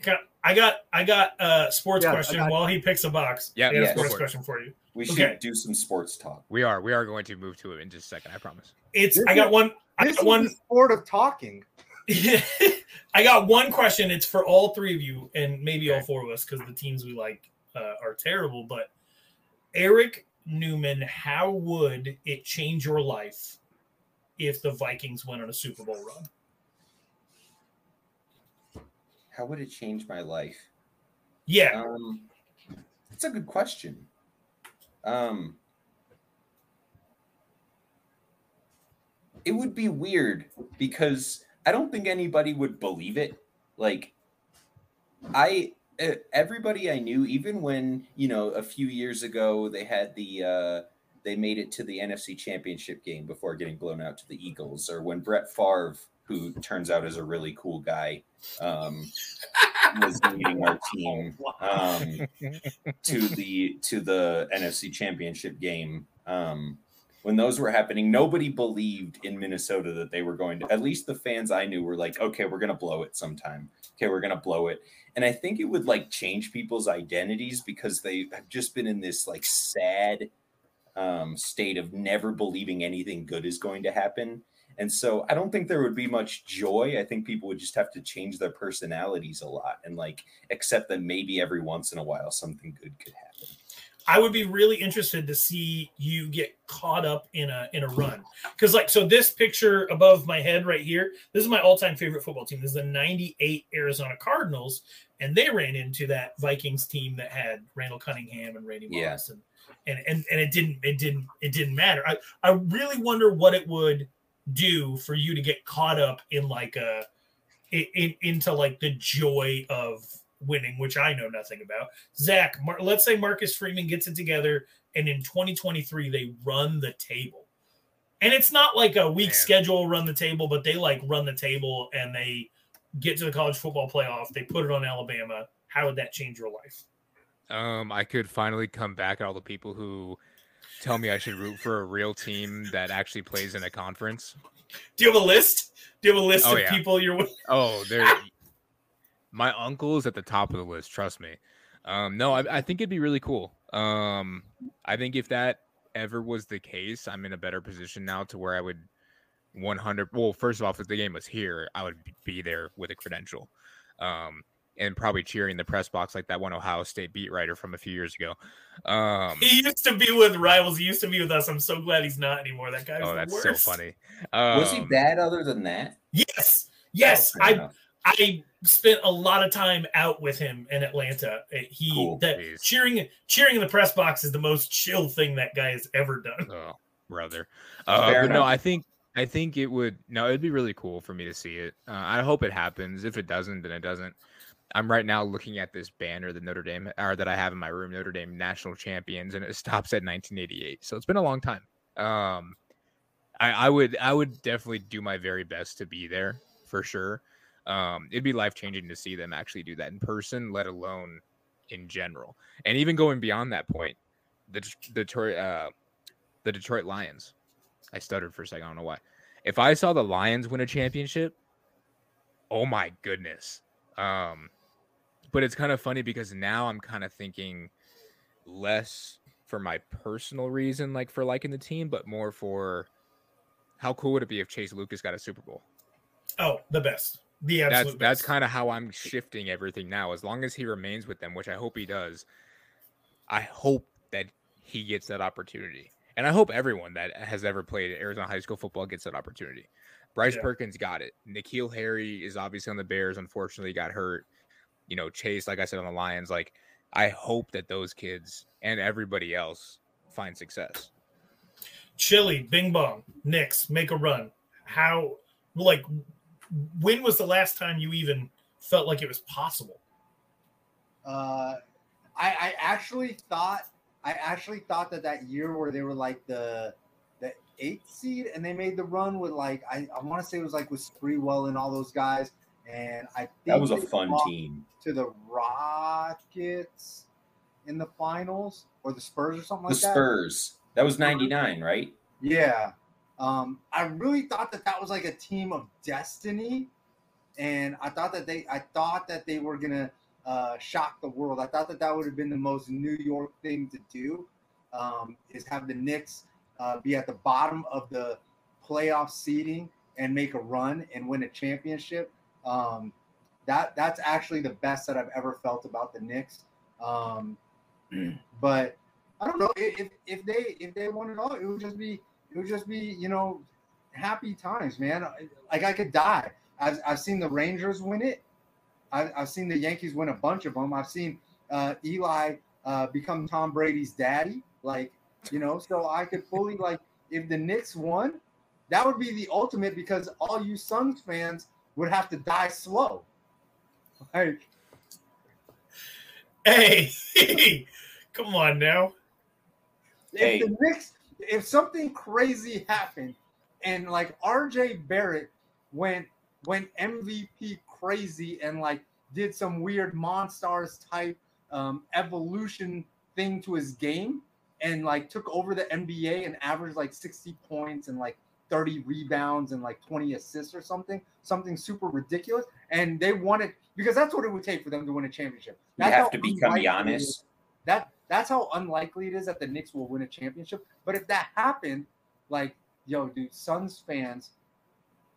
I got I got a sports Yeah, question got- while he picks a box. Yeah, yeah, sports for question for you. we should Okay. do some sports talk We are we are going to move to it in just a second. I promise. It's This I got is- one I This got is one sport of talking. I got one question. It's for all three of you, and maybe all four of us, because the teams we like uh, are terrible. But Eric Newman, how would it change your life if the Vikings went on a Super Bowl run? how would it change my life Yeah, um that's a good question um it would be weird because I don't think anybody would believe it. Like, I everybody I knew, even when you know a few years ago they had the uh, they made it to the NFC Championship game before getting blown out to the Eagles, or when Brett Favre, who turns out is a really cool guy, um, was leading our team um, to the to the NFC Championship game. Um, when those were happening, nobody believed in Minnesota that they were going to. At least the fans I knew were like, "Okay, we're gonna blow it sometime. Okay, we're gonna blow it." And I think it would like change people's identities because they have just been in this like sad um, state of never believing anything good is going to happen. And so I don't think there would be much joy. I think people would just have to change their personalities a lot and like accept that maybe every once in a while something good could happen. I would be really interested to see you get caught up in a in a run because like so this picture above my head right here this is my all-time favorite football team this is the 98 arizona cardinals and they ran into that vikings team that had randall cunningham and randy Yeah. moss and, and and and it didn't it didn't it didn't matter i i really wonder what it would do for you to get caught up in like a in, in into like the joy of winning which i know nothing about Zach, Mar- let's say Marcus Freeman gets it together and in 2023 they run the table. And it's not like a week Man. schedule run the table, but they like run the table and they get to the college football playoff. They put it on Alabama. How would that change your life? Um, I could finally come back at all the people who tell me I should root for a real team that actually plays in a conference. Do you have a list? Do you have a list Oh, of yeah. people you're with? Oh, there my uncle is at the top of the list. Trust me. Um, no, I, I think it'd be really cool. Um, I think if that ever was the case, I'm in a better position now to where I would 100. Well, first of all, if the game was here, I would be there with a credential. Um, and probably cheering the press box like that one Ohio State beat writer from a few years ago. Um, He used to be with rivals. He used to be with us. I'm so glad he's not anymore. That guy's oh, the that's worst. so funny. Was he Um, bad other than that? Yes, yes. Oh, I enough. I spent a lot of time out with him in Atlanta. Uh, He Cool. that Jeez. cheering cheering in the press box is the most chill thing that guy has ever done. Oh, brother. Uh, but no. I think I think it would. No, it'd be really cool for me to see it. Uh, I hope it happens. If it doesn't, then it doesn't. I'm right now looking at this banner that Notre Dame or that I have in my room, Notre Dame national champions, and it stops at 1988. So it's been a long time. Um, I, I would I would definitely do my very best to be there for sure. Um, it'd be life changing to see them actually do that in person, let alone in general, and even going beyond that point. The Det- Detroit uh, the Detroit Lions. I stuttered for a second. I don't know why. If I saw the Lions win a championship, oh my goodness. Um, but it's kind of funny because now I'm kind of thinking less for my personal reason, like for liking the team, but more for how cool would it be if Chase Lucas got a Super Bowl? Oh, the best. The absolute That's that's kind of how I'm shifting everything now. As long as he remains with them, which I hope he does, I hope that he gets that opportunity. And I hope everyone that has ever played Arizona high school football gets that opportunity. Bryce Yeah. Perkins got it. N'Keal Harry is obviously on the Bears. Unfortunately, got hurt. You know, Chase, like I said, on the Lions. Like, I hope that those kids and everybody else find success. Chili, Bing Bong, Knicks, make a run. How like when was the last time you even felt like it was possible? Uh, I, I actually thought I actually thought that that year where they were like the the eighth seed and they made the run with like I, I want to say it was like with Sprewell and all those guys and I think That was a fun team. to the Rockets in the finals or the Spurs or something The like that. Spurs. That was 99, right? Yeah. Um, I really thought that that was like a team of destiny, and I thought that they, I thought that they were gonna uh, shock the world. I thought that that would have been the most New York thing to do, um, is have the Knicks uh, be at the bottom of the playoff seeding and make a run and win a championship. Um, that that's actually the best that I've ever felt about the Knicks. Um, but I don't know if if they if they won it all, it would just be it would just be you know happy times, man. Like I could die. I've I've seen the Rangers win it. I've, I've seen the Yankees win a bunch of them. I've seen uh, Eli uh, become Tom Brady's daddy. Like you know, so I could fully like if the Knicks won, that would be the ultimate because all you Suns fans would have to die slow. Like Hey, come on now. Hey. if the Knicks, if something crazy happened, and like RJ Barrett went went MVP crazy and like did some weird Monstars type um, evolution thing to his game, and like took over the NBA and averaged like sixty points and like 30 rebounds and like 20 assists or something, something super ridiculous. And they wanted because that's what it would take for them to win a championship. You have to become Giannis. that that's how unlikely it is that the Knicks will win a championship. But if that happened, like yo, dude, Suns fans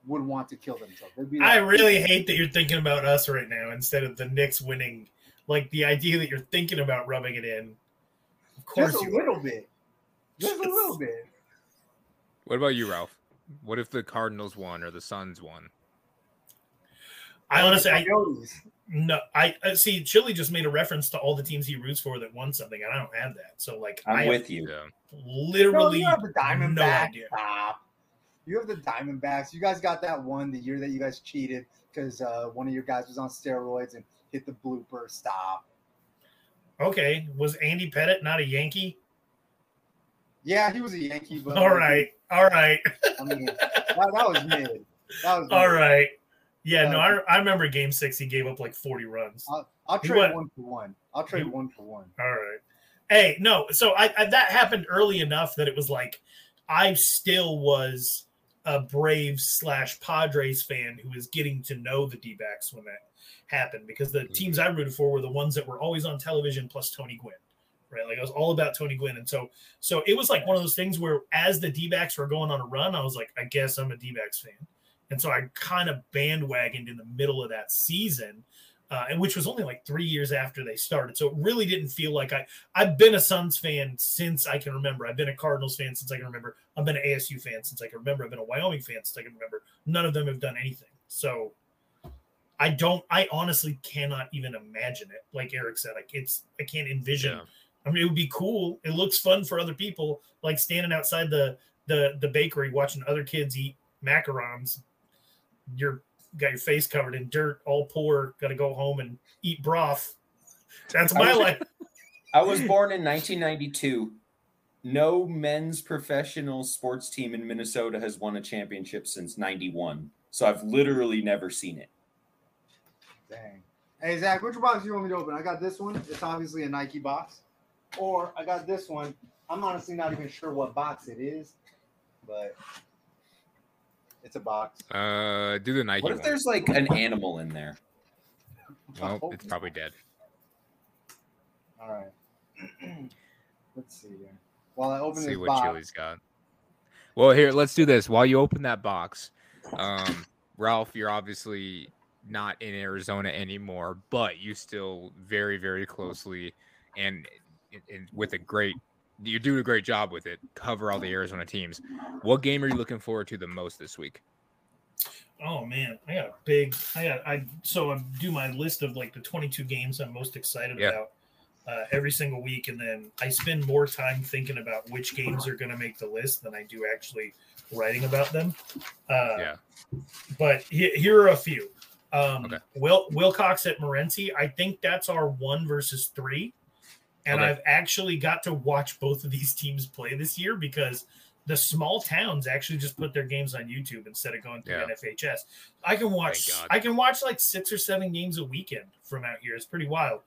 would want to kill themselves. They'd I really hate that you're thinking about us right now instead of the Knicks winning. Like the idea that you're thinking about rubbing it in. Of course just a you are. little bit, just a little bit. What about you, Ralph? What if the Cardinals won or the Suns won? I honestly, I, Coyotes. no, I I- see. Chili just made a reference to all the teams he roots for that won something, and I don't have that. So like, I I'm have with you. Yeah. No, literally you have the Diamondbacks. no idea. Stop. You have the Diamondbacks. You guys got that one the year that you guys cheated because uh, one of your guys was on steroids and hit the blooper. Stop. Okay, was Andy Pettitte not a Yankee? Yeah, he was a Yankee, but All right, all right, I mean, that, that was mid. That was all mid. right. Yeah, no, Uh, I, I remember Game Six. He gave up like forty runs. I'll, I'll trade went- one for one. I'll trade He- one for one. All right. Hey, no. So I, I that happened early enough that it was like I still was a Braves slash Padres fan who is getting to know the D backs when that happened because the hmm. teams I rooted for were the ones that were always on television plus Tony Gwynn. Right. Like I was all about Tony Gwynn. And so so it was like one of those things where as the D backs were going on a run, I was like, I guess I'm a D backs fan. And so I kind of bandwagoned in the middle of that season uh, and which was only like three years after they started. So it really didn't feel like I. I've been a Suns fan since I can remember. I've been a Cardinals fan since I can remember. I've been an ASU fan since I can remember. I've been a Wyoming fan since I can remember. None of them have done anything. So I don't. I honestly cannot even imagine it. Like Eric said, like it's. I can't envision. Yeah. I mean, it would be cool. It looks fun for other people, like standing outside the the the bakery watching other kids eat macarons. You're got your face covered in dirt, all poor, got to go home and eat broth. That's my life. I was born in 1992. No men's professional sports team in Minnesota has won a championship since 91. So I've literally never seen it. Dang. Hey Zach, which box do you want me to open? I got this one. It's obviously a Nike box. Or I got this one. I'm honestly not even sure what box it is, but it's a box. Uh, do the Nike What if one. there's like an animal in there? Well, it's probably dead. All right. Let's see here. While I open Let's see what box, Chili's got. Well, here, let's do this. While you open that box, um, Ralph, you're obviously not in Arizona anymore, but you still very, very closely and, and with a great, you're doing a great job with it. Cover all the Arizona teams. What game are you looking forward to the most this week? Oh man, I got a big. I got. I so I do my list of like the 22 games I'm most excited Yeah. about uh, every single week, and then I spend more time thinking about which games are going to make the list than I do actually writing about them. Uh, Yeah. But he, here are a few. Um, Okay. Will Willcox at Morenci. I think that's our one versus three, and Okay. I've actually got to watch both of these teams play this year because the small towns actually just put their games on YouTube instead of going through Yeah. NFHS. I can watch. I can watch like six or seven games a weekend from out here. It's pretty wild.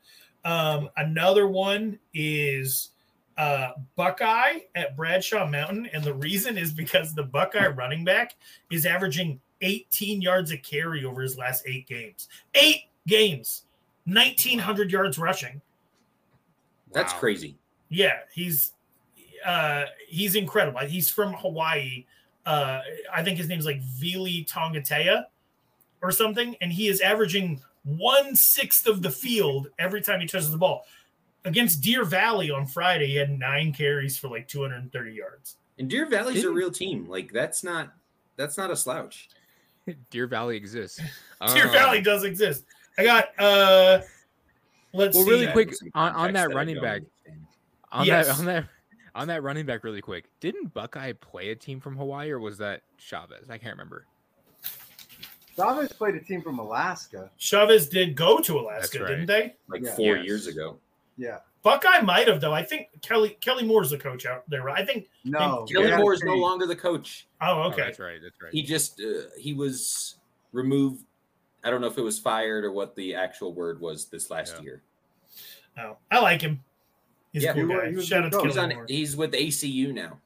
Um, another one is uh, Buckeye at Bradshaw Mountain, and the reason is because the Buckeye running back is averaging 18 yards a carry over his last eight games. Eight games, 1,900 yards rushing. That's Wow. crazy. Yeah, he's uh he's incredible. He's from Hawaii. Uh I think his name's like Vili Tongatea or something, and he is averaging one sixth of the field every time he touches the ball. Against Deer Valley on Friday, he had nine carries for like 230 yards. And Deer Valley's a Didn't- real team. Like that's not that's not a slouch. Deer Valley exists. Deer Um, Valley does exist. I got uh let's Well, really That quick, on- on context that running back. On Yes. that on that on that running back really quick. Didn't Buckeye play a team from Hawaii or was that Chavez? I can't remember. Chavez played a team from Alaska. Chavez did go to Alaska, That's didn't they? like Yeah. four Yes. years ago. Yeah. Buckeye might have though. I think Kelly Kelly Moore's the coach out there. right? I think. No. Kelly Kelly yeah, Moore is no longer the coach. Oh, Oh, okay. that's right. That's right. He just uh, he was removed. I don't know if it was fired or what the actual word was this last Yeah. year. Oh, I like him. He's Yeah. a cool He guy. he was Shout out to. He's on. He's with ACU now.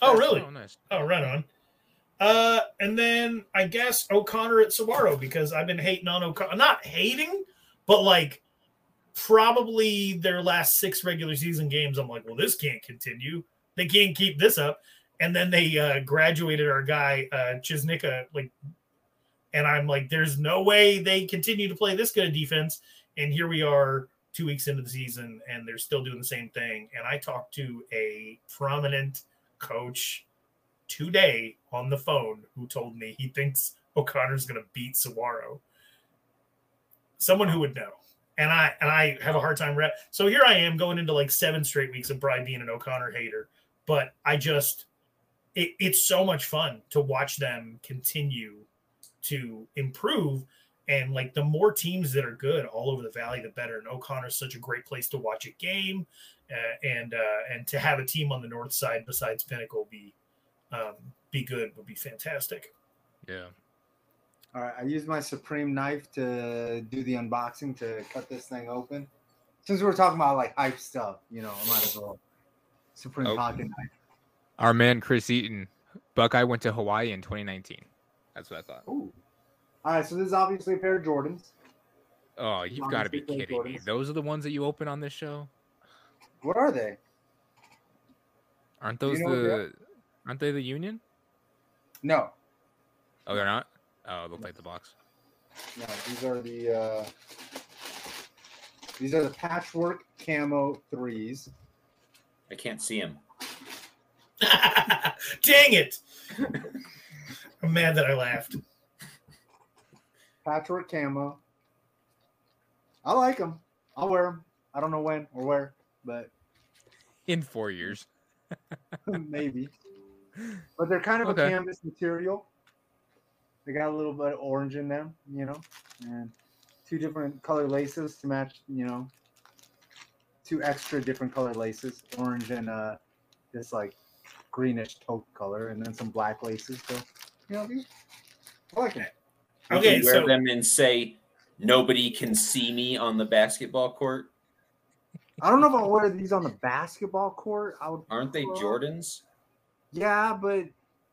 Oh, really? Oh, nice. Oh, right on. Uh, and then I guess O'Connor at Saguaro because I've been hating on O'Connor. Not hating, but like probably their last six regular season games. I'm like, well, this can't continue. They can't keep this up. And then they uh, graduated our guy uh, Chisnica, like, and I'm like, there's no way they continue to play this good defense. And here we are, two weeks into the season, and they're still doing the same thing. And I talked to a prominent coach today on the phone who told me he thinks O'Connor's going to beat Saguaro. Someone who would know. And I and I have a hard time. Re- so here I am going into like seven straight weeks of probably being an O'Connor hater, but I just it, it's so much fun to watch them continue to improve. And like the more teams that are good all over the valley, the better. And O'Connor's such a great place to watch a game, uh, and uh, and to have a team on the north side besides Pinnacle be um, be good would be fantastic. Yeah. All right, I used my supreme knife to do the unboxing to cut this thing open. Since we were talking about like hype stuff, you know, I might as well supreme Oh. pocket knife. Our man Chris Eaton Buckeye went to Hawaii in 2019. That's what I thought. Ooh. All right, so this is obviously a pair of Jordans. Oh, you've got to be Obviously, kidding me. Those are the ones that you open on this show? What are they? Aren't Do you those know the aren't they the Union? No, Oh, they're not? Oh, it looked like the box. no, these are the uh, these are the patchwork camo threes. I can't see him. Dang it! I'm mad that I laughed. Patchwork camo. I like them. I'll wear them. I don't know when or where, but In four years. maybe. But they're kind of Okay. a canvas material. They got a little bit of orange in them, you know, and two different color laces to match, you know, two extra different color laces, orange and uh this like greenish taupe color, and then some black laces. So, you know, these I like them. You Okay, can wear so- them and say, "Nobody can see me on the basketball court." I don't know if I'll wear these on the basketball court. I would Aren't they Well, Jordans? Yeah, but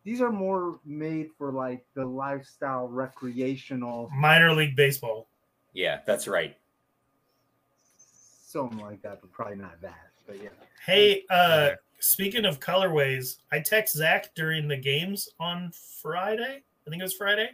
these are more made for like the lifestyle recreational Minor league baseball. Yeah, that's right. something like that, but probably not that. But yeah. Hey, uh, Okay. Speaking of colorways, I text Zach during the games on Friday. I think it was Friday.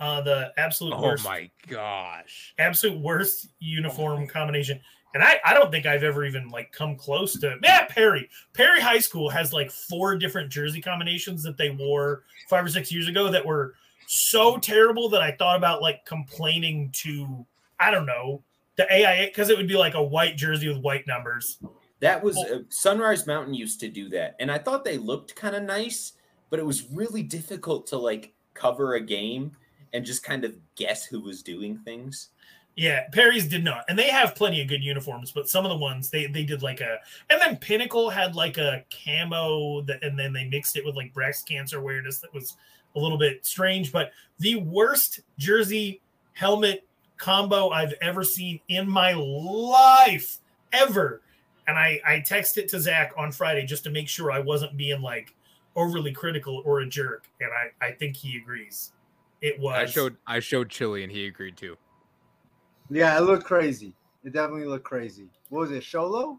Uh, the absolute Oh worst, my gosh. absolute worst uniform combination. And I, I don't think I've ever even like come close to yeah, Perry. Perry High School has like four different jersey combinations that they wore five or six years ago that were so terrible that I thought about like complaining to I don't know the AIA because it would be like a white jersey with white numbers. That was uh, Sunrise Mountain used to do that, and I thought they looked kind of nice, but it was really difficult to like cover a game and just kind of guess who was doing things. Yeah, Perry's did not, and they have plenty of good uniforms. But some of the ones they they did like a, and then Pinnacle had like a camo that, and then they mixed it with like breast cancer awareness that was a little bit strange. But the worst jersey helmet combo I've ever seen in my life ever. And I I texted to Zach on Friday just to make sure I wasn't being like overly critical or a jerk, and I I think he agrees. It was I showed I showed Chili and he agreed too. Yeah, it looked crazy. It definitely looked crazy. What was it, Show Low?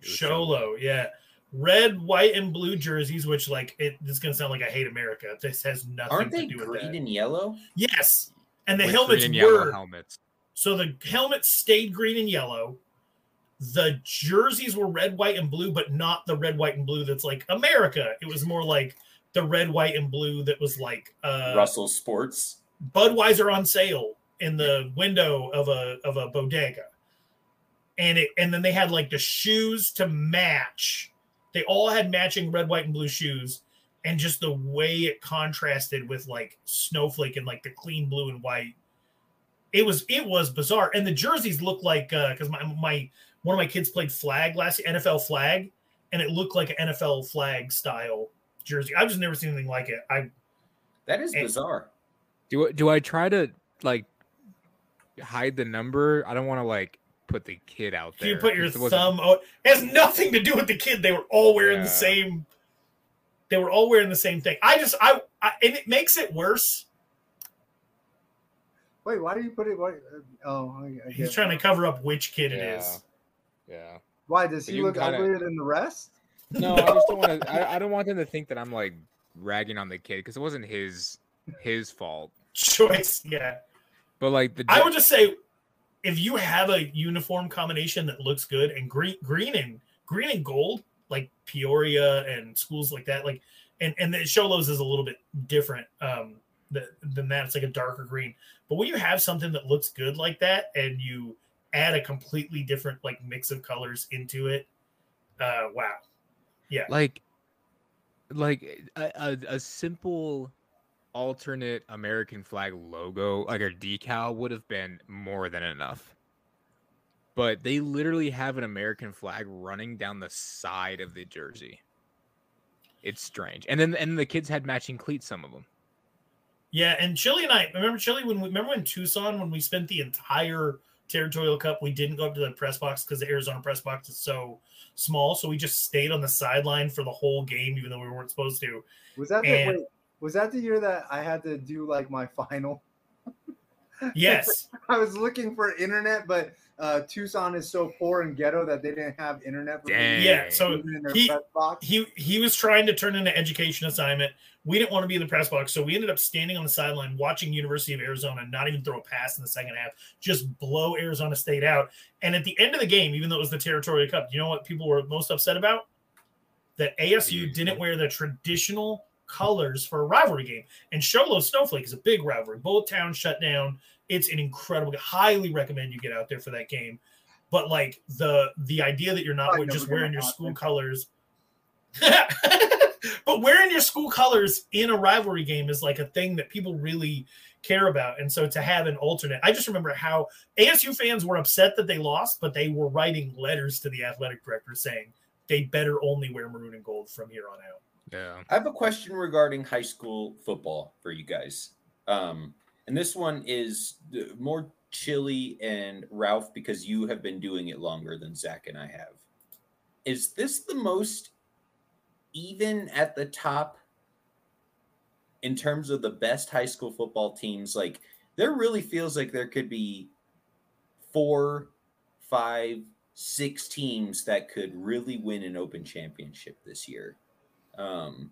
It was Show Low, yeah. Red, white, and blue jerseys, which like it this is gonna sound like I hate America. This has nothing Aren't to they do with green that. and yellow? Yes. And the With helmets green and yellow were helmets. so the helmets stayed green and yellow. The jerseys were red, white, and blue, but not the red, white, and blue that's like America. It was more like the red, white, and blue that was like uh Russell Sports. Budweiser on sale in the window of a of a bodega. And it and then they had like the shoes to match. They all had matching red, white, and blue shoes. And just the way it contrasted with like snowflake and like the clean blue and white. It was it was bizarre. And the jerseys looked like uh because my my one of my kids played flag last year, NFL flag, and it looked like an NFL flag style jersey. I've just never seen anything like it. I That is And- bizarre. Do I- do I try to like hide the number? I don't want to like put the kid out there. You put your 'cause it wasn't- thumb. Oh, it has nothing to do with the kid. They were all wearing Yeah. the same. They were all wearing the same thing. I just, I, I and it makes it worse. Wait, why do you put it? Why, uh, oh, I, I He's trying to cover up which kid it Yeah. is. Yeah. Why does So he look kinda- uglier than the rest? No, I just don't want to. I, I don't want them to think that I'm like ragging on the kid because it wasn't his his fault. Choice, yeah. But like the I would just say, if you have a uniform combination that looks good and green, green and green and gold, like Peoria and schools like that, like and and the Show Lows is a little bit different um, than that. It's like a darker green. But when you have something that looks good like that, and you add a completely different like mix of colors into it, uh, wow, Yeah. like like a, a, a simple alternate American flag logo, like a decal, would have been more than enough. But they literally have an American flag running down the side of the jersey. It's strange. And then and the kids had matching cleats, some of them. yeah. And Chili and I remember Chili when we remember when Tucson when we spent the entire Territorial Cup, we didn't go up to the press box because the Arizona press box is so small. So we just stayed on the sideline for the whole game, even though we weren't supposed to. Was that the wait, was that the year that I had to do like my final? Yes. I was looking for internet, but uh, Tucson is so poor and ghetto that they didn't have internet. For Dang. Yeah, so even in their he- box. he he was trying to turn in an education assignment. We didn't want to be in the press box, so we ended up standing on the sideline watching University of Arizona not even throw a pass in the second half, just blow Arizona State out. And at the end of the game, even though it was the Territorial Cup, you know what people were most upset about? That ASU didn't wear the traditional colors for a rivalry game. And Show Low Snowflake is a big rivalry. Both towns shut down. It's an incredible. Highly recommend you get out there for that game. But like the the idea that you're not Probably just wearing your school happen. colors but wearing your school colors in a rivalry game is like a thing that people really care about. And so to have an alternate, I just remember how ASU fans were upset that they lost, but they were writing letters to the athletic director saying they better only wear maroon and gold from here on out. Yeah. I have a question regarding high school football for you guys. Um, and this one is more Chili and Ralph because you have been doing it longer than Zach and I have. Is this the most even at the top in terms of the best high school football teams? Like, there really feels like there could be four, five, six teams that could really win an open championship this year. Um,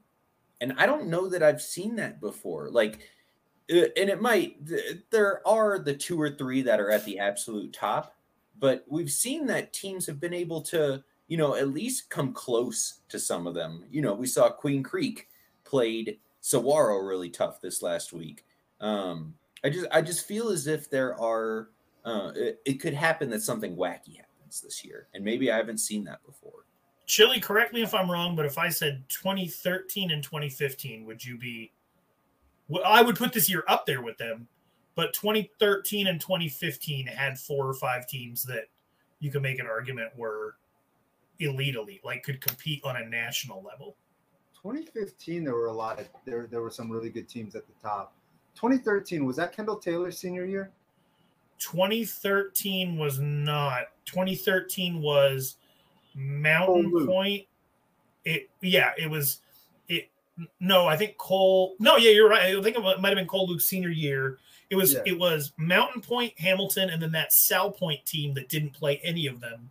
and I don't know that I've seen that before. Like, and it might, there are the two or three that are at the absolute top, but we've seen that teams have been able to, you know, at least come close to some of them. You know, we saw Queen Creek played Saguaro really tough this last week. Um, I just, I just feel as if there are, uh, it, it could happen that something wacky happens this year, and maybe I haven't seen that before. Chili, correct me if I'm wrong, but if I said 2013 and 2015, would you be? Well, I would put this year up there with them, but 2013 and 2015 had four or five teams that you could make an argument were elite, elite, like could compete on a national level. 2015, there were a lot of there. There were some really good teams at the top. 2013 was that Kendall Taylor's senior year? 2013 was not. 2013 was Mountain Pointe. It yeah, it was no, I think Cole no, yeah, you're right. I think it might have been Cole Luke's senior year. It was Yeah. it was Mountain Pointe, Hamilton, and then that Salpointe team that didn't play any of them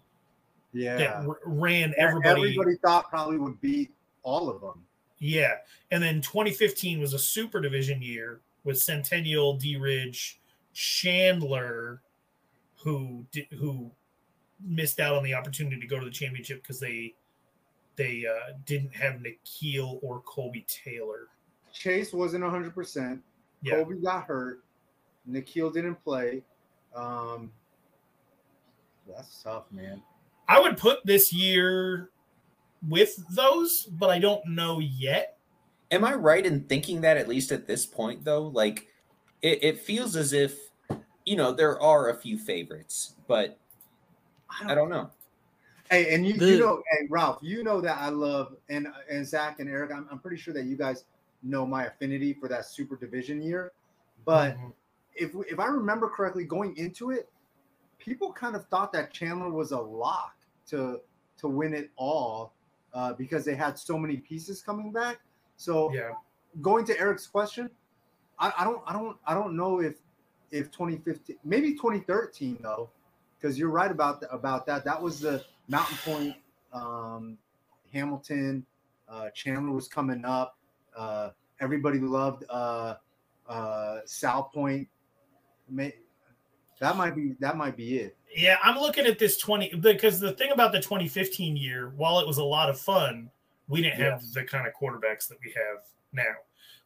Yeah, that r- ran everybody, everybody. thought probably would beat all of them. Yeah. And then 2015 was a super division year with Centennial, D Ridge, Chandler, who di- who missed out on the opportunity to go to the championship because they they uh, didn't have N'Keal or Colby Taylor. Chase wasn't 100. percent Yeah. Kobe got hurt. N'Keal didn't play. Um, that's tough, man. I would put this year with those, but I don't know yet. Am I right in thinking that at least at this point, though? Like, it, it feels as if, you know, there are a few favorites, but I don't know. Hey, and you, The- you know, hey Ralph, you know that I love and and Zach and Eric. I'm, I'm pretty sure that you guys know my affinity for that super division year. But Mhm. if if I remember correctly, going into it, people kind of thought that Chandler was a lock to to win it all uh, because they had so many pieces coming back. So yeah. going to Eric's question, I, I don't I don't I don't know if if 2015 maybe 2013 though, because you're right about the, about that. That was the Mountain Pointe, um, Hamilton, uh, Chandler was coming up. Uh, everybody loved uh, uh, South Point. May, that might be that might be it. Yeah, I'm looking at this 20 because the thing about the 2015 year, while it was a lot of fun, we didn't have the kind of quarterbacks that we have now.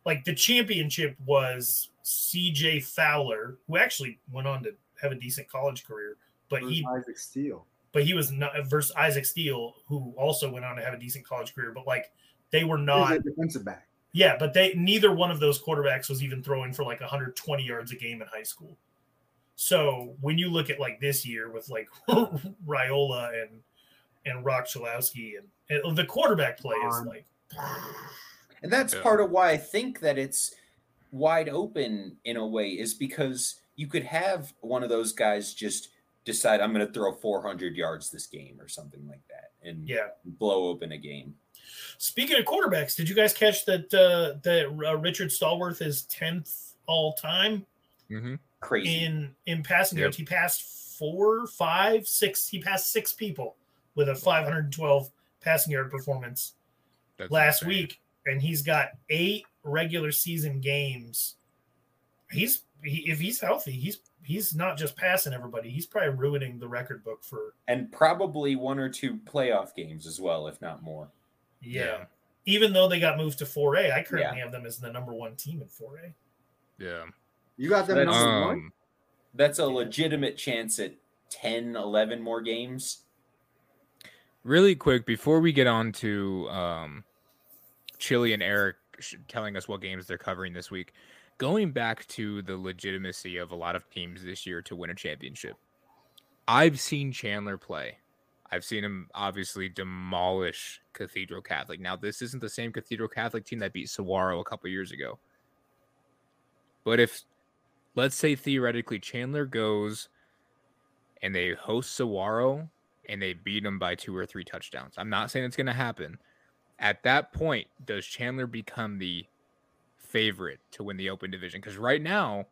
Like the championship was CJ Fowler, who actually went on to have a decent college career, but he Isaac Steele. But he was not versus Isaac Steele, who also went on to have a decent college career, but like they were not a defensive back. yeah, but they neither one of those quarterbacks was even throwing for like 120 yards a game in high school. So when you look at like this year with like Riola and and Rock Chalowski and, and the quarterback play is like And that's Yeah. part of why I think that it's wide open in a way, is because you could have one of those guys just decide I'm going to throw 400 yards this game or something like that and Yeah. blow open a game. Speaking of quarterbacks, did you guys catch that uh, that uh, Richard Stallworth is tenth all time Mm-hmm. Crazy. in in passing Yep. yards? He passed four, five, six. He passed six people with a 512 passing yard performance That's last insane. week, and he's got eight regular season games. He's he, if he's healthy, he's he's not just passing everybody. He's probably ruining the record book for and probably one or two playoff games as well, if not more. yeah. Yeah. Even though they got moved to 4A, I currently have them as the number one team in 4A. Yeah. You got them That's- number one. Um, That's a legitimate chance at 10, 11 more games. really quick before we get on to um, Chili and Eric sh- telling us what games they're covering this week, going back to the legitimacy of a lot of teams this year to win a championship. I've seen Chandler play. I've seen him obviously demolish Cathedral Catholic. Now, this isn't the same Cathedral Catholic team that beat Saguaro a couple years ago. But if, let's say theoretically, Chandler goes and they host Saguaro and they beat them by two or three touchdowns. I'm not saying it's going to happen. At that point, does Chandler become the favorite to win the open division? Because right now,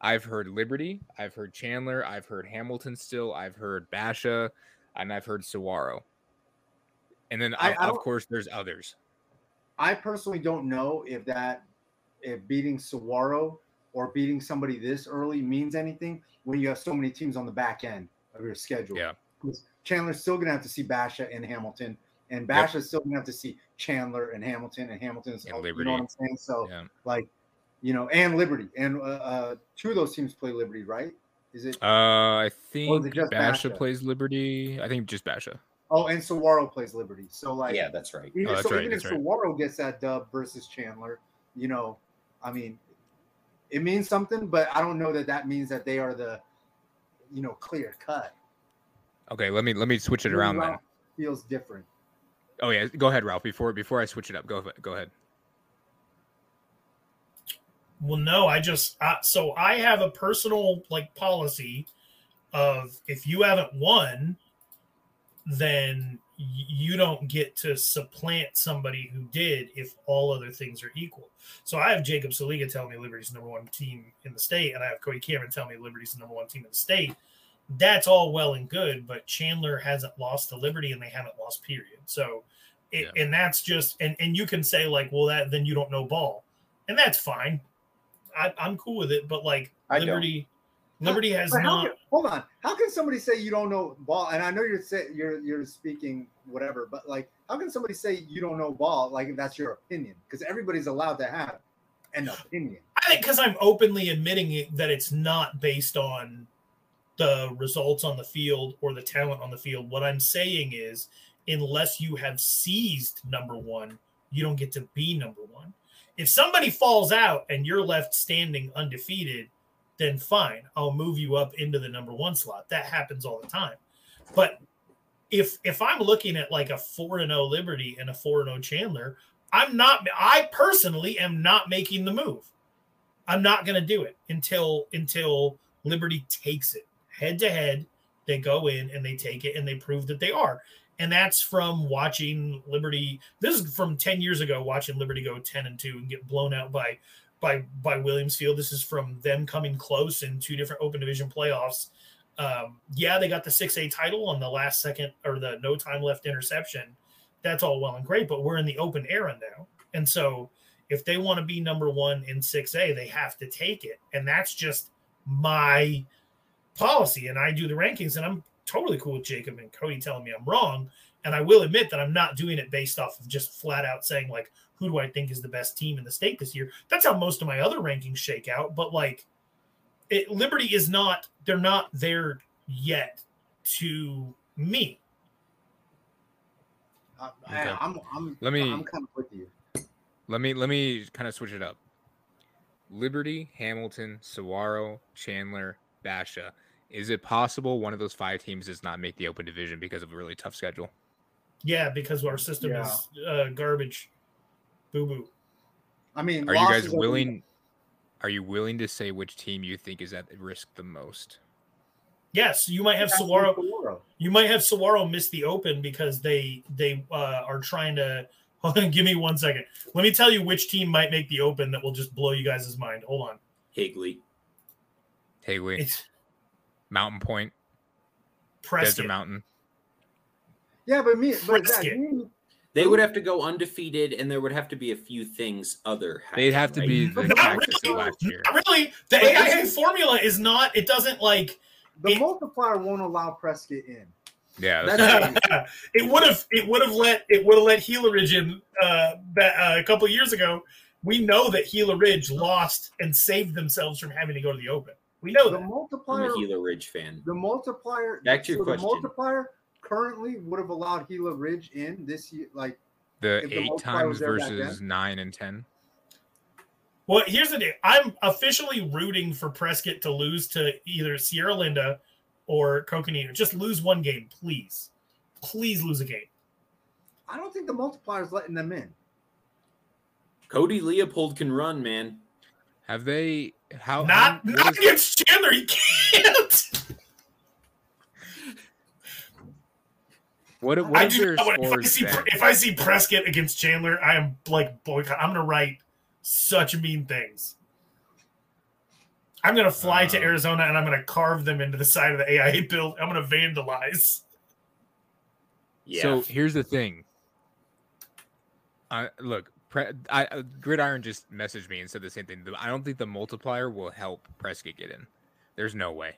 I've heard Liberty, I've heard Chandler, I've heard Hamilton still, I've heard Basha, and I've heard Saguaro. And then, I- of- I of course, there's others. I personally don't know if that if beating Saguaro or beating somebody this early means anything when you have so many teams on the back end of your schedule. Yeah. Chandler's still gonna have to see Basha and Hamilton, and Basha's still gonna have to see Chandler and Hamilton, and Hamilton's And you know what I'm saying? So Yeah. like, you know, and Liberty, and uh, uh, two of those teams play Liberty, right? Is it? Uh, I think just Basha Basha? plays Liberty. I think just Basha. oh, and Saguaro plays Liberty. So like, yeah, that's right. Even, Oh, that's so right, even if that's right. Saguaro gets that dub versus Chandler, you know, I mean, it means something, but I don't know that that means that they are the, you know, clear cut. Okay, let me let me switch it around then. Feels different. Oh yeah, go ahead, Ralph. Before before I switch it up, go go ahead. Well, no, I just so I have a personal like policy of if you haven't won, then you don't get to supplant somebody who did if all other things are equal. So I have Jacob Saliga telling me Liberty's number one team in the state, and I have Cody Cameron telling me Liberty's the number one team in the state. That's all well and good, but Chandler hasn't lost to Liberty, and they haven't lost. Period. So, it, and that's just and and you can say like, well, that then you don't know ball, and that's fine. I, I'm cool with it, but like I don't. Liberty, Liberty has But not. can- hold on. How can somebody say you don't know ball? And I know you're say, you're you're speaking whatever, but like, how can somebody say you don't know ball? Like, if that's your opinion, because everybody's allowed to have an opinion. I think because I'm openly admitting it, that it's not based on the results on the field or the talent on the field. What I'm saying is, unless you have seized number one, you don't get to be number one. If somebody falls out and you're left standing undefeated, then fine, I'll move you up into the number one slot. That happens all the time. But if if I'm looking at like a four and zero Liberty and a four and zero Chandler, I'm not. I personally am not making the move. I'm not going to do it until until Liberty takes it head to head. They go in and they take it and they prove that they are. And that's from watching Liberty. This is from ten years ago, watching Liberty go ten and two and get blown out by by by Williams Field. This is from them coming close in two different Open Division playoffs. Um, yeah, they got the six A title on the last second or the no time left interception. That's all well and great, but we're in the open era now, and so if they want to be number one in 6A, they have to take it. And that's just my policy. And I do the rankings, and I'm totally cool with Jacob and Cody telling me I'm wrong. And I will admit that I'm not doing it based off of just flat out saying, like, who do I think is the best team in the state this year? That's how most of my other rankings shake out. But like, it, Liberty is not, they're not there yet to me. I, Okay. I, I'm I'm Let me- I'm kind of with you. Let me let me kind of switch it up. Liberty, Hamilton, Saguaro, Chandler, Basha. Is it possible one of those five teams does not make the open division because of a really tough schedule? Yeah, because our system Yeah. is uh, garbage. Boo boo. I mean, Are you guys losses are- willing? Are you willing to say which team you think is at risk the most? Yes, you might have That's Saguaro. Saguaro. You might have Saguaro miss the Open because they they uh, are trying to. Hold on, give me one second. Let me tell you which team might make the Open that will just blow you guys' mind. Hold on. Higley. Haley, It's Mountain Pointe, Prescott. Desert Mountain. Yeah, but me, but Zach, Prescott. you- They would have to go undefeated, and there would have to be a few things other. They'd have to right? be the Not really. last year. Not really. The AIA formula is not. It doesn't like. the It- multiplier won't allow Prescott in. Yeah, that's That's it would have. It would have let. It would have let Gila Ridge in uh, ba- uh, a couple of years ago. We know that Gila Ridge lost and saved themselves from having to go to the Open. We know the that. I'm multiplier. a Gila Ridge fan. The multiplier. Back to your so question. The multiplier currently would have allowed Gila Ridge in this year. Like the If the eight times was there back versus nine and ten. Well, here's the deal. I'm officially rooting for Prescott to lose to either Sierra Linda or Coconino. Just lose one game, please. Please lose a game. I don't think the multiplier is letting them in. Cody Leopold can run, man. Have they? How? not how- what not is- against Chandler. He can't. What, I what is do their not if I see then? if I see Prescott against Chandler, I am like boycott. I'm gonna write such mean things. I'm gonna fly to Um, Arizona and I'm gonna carve them into the side of the AIA build. I'm gonna vandalize. Yeah. So here's the thing. I look, pre, I uh, Gridiron just messaged me and said the same thing. I don't think the multiplier will help Prescott get in. There's no way.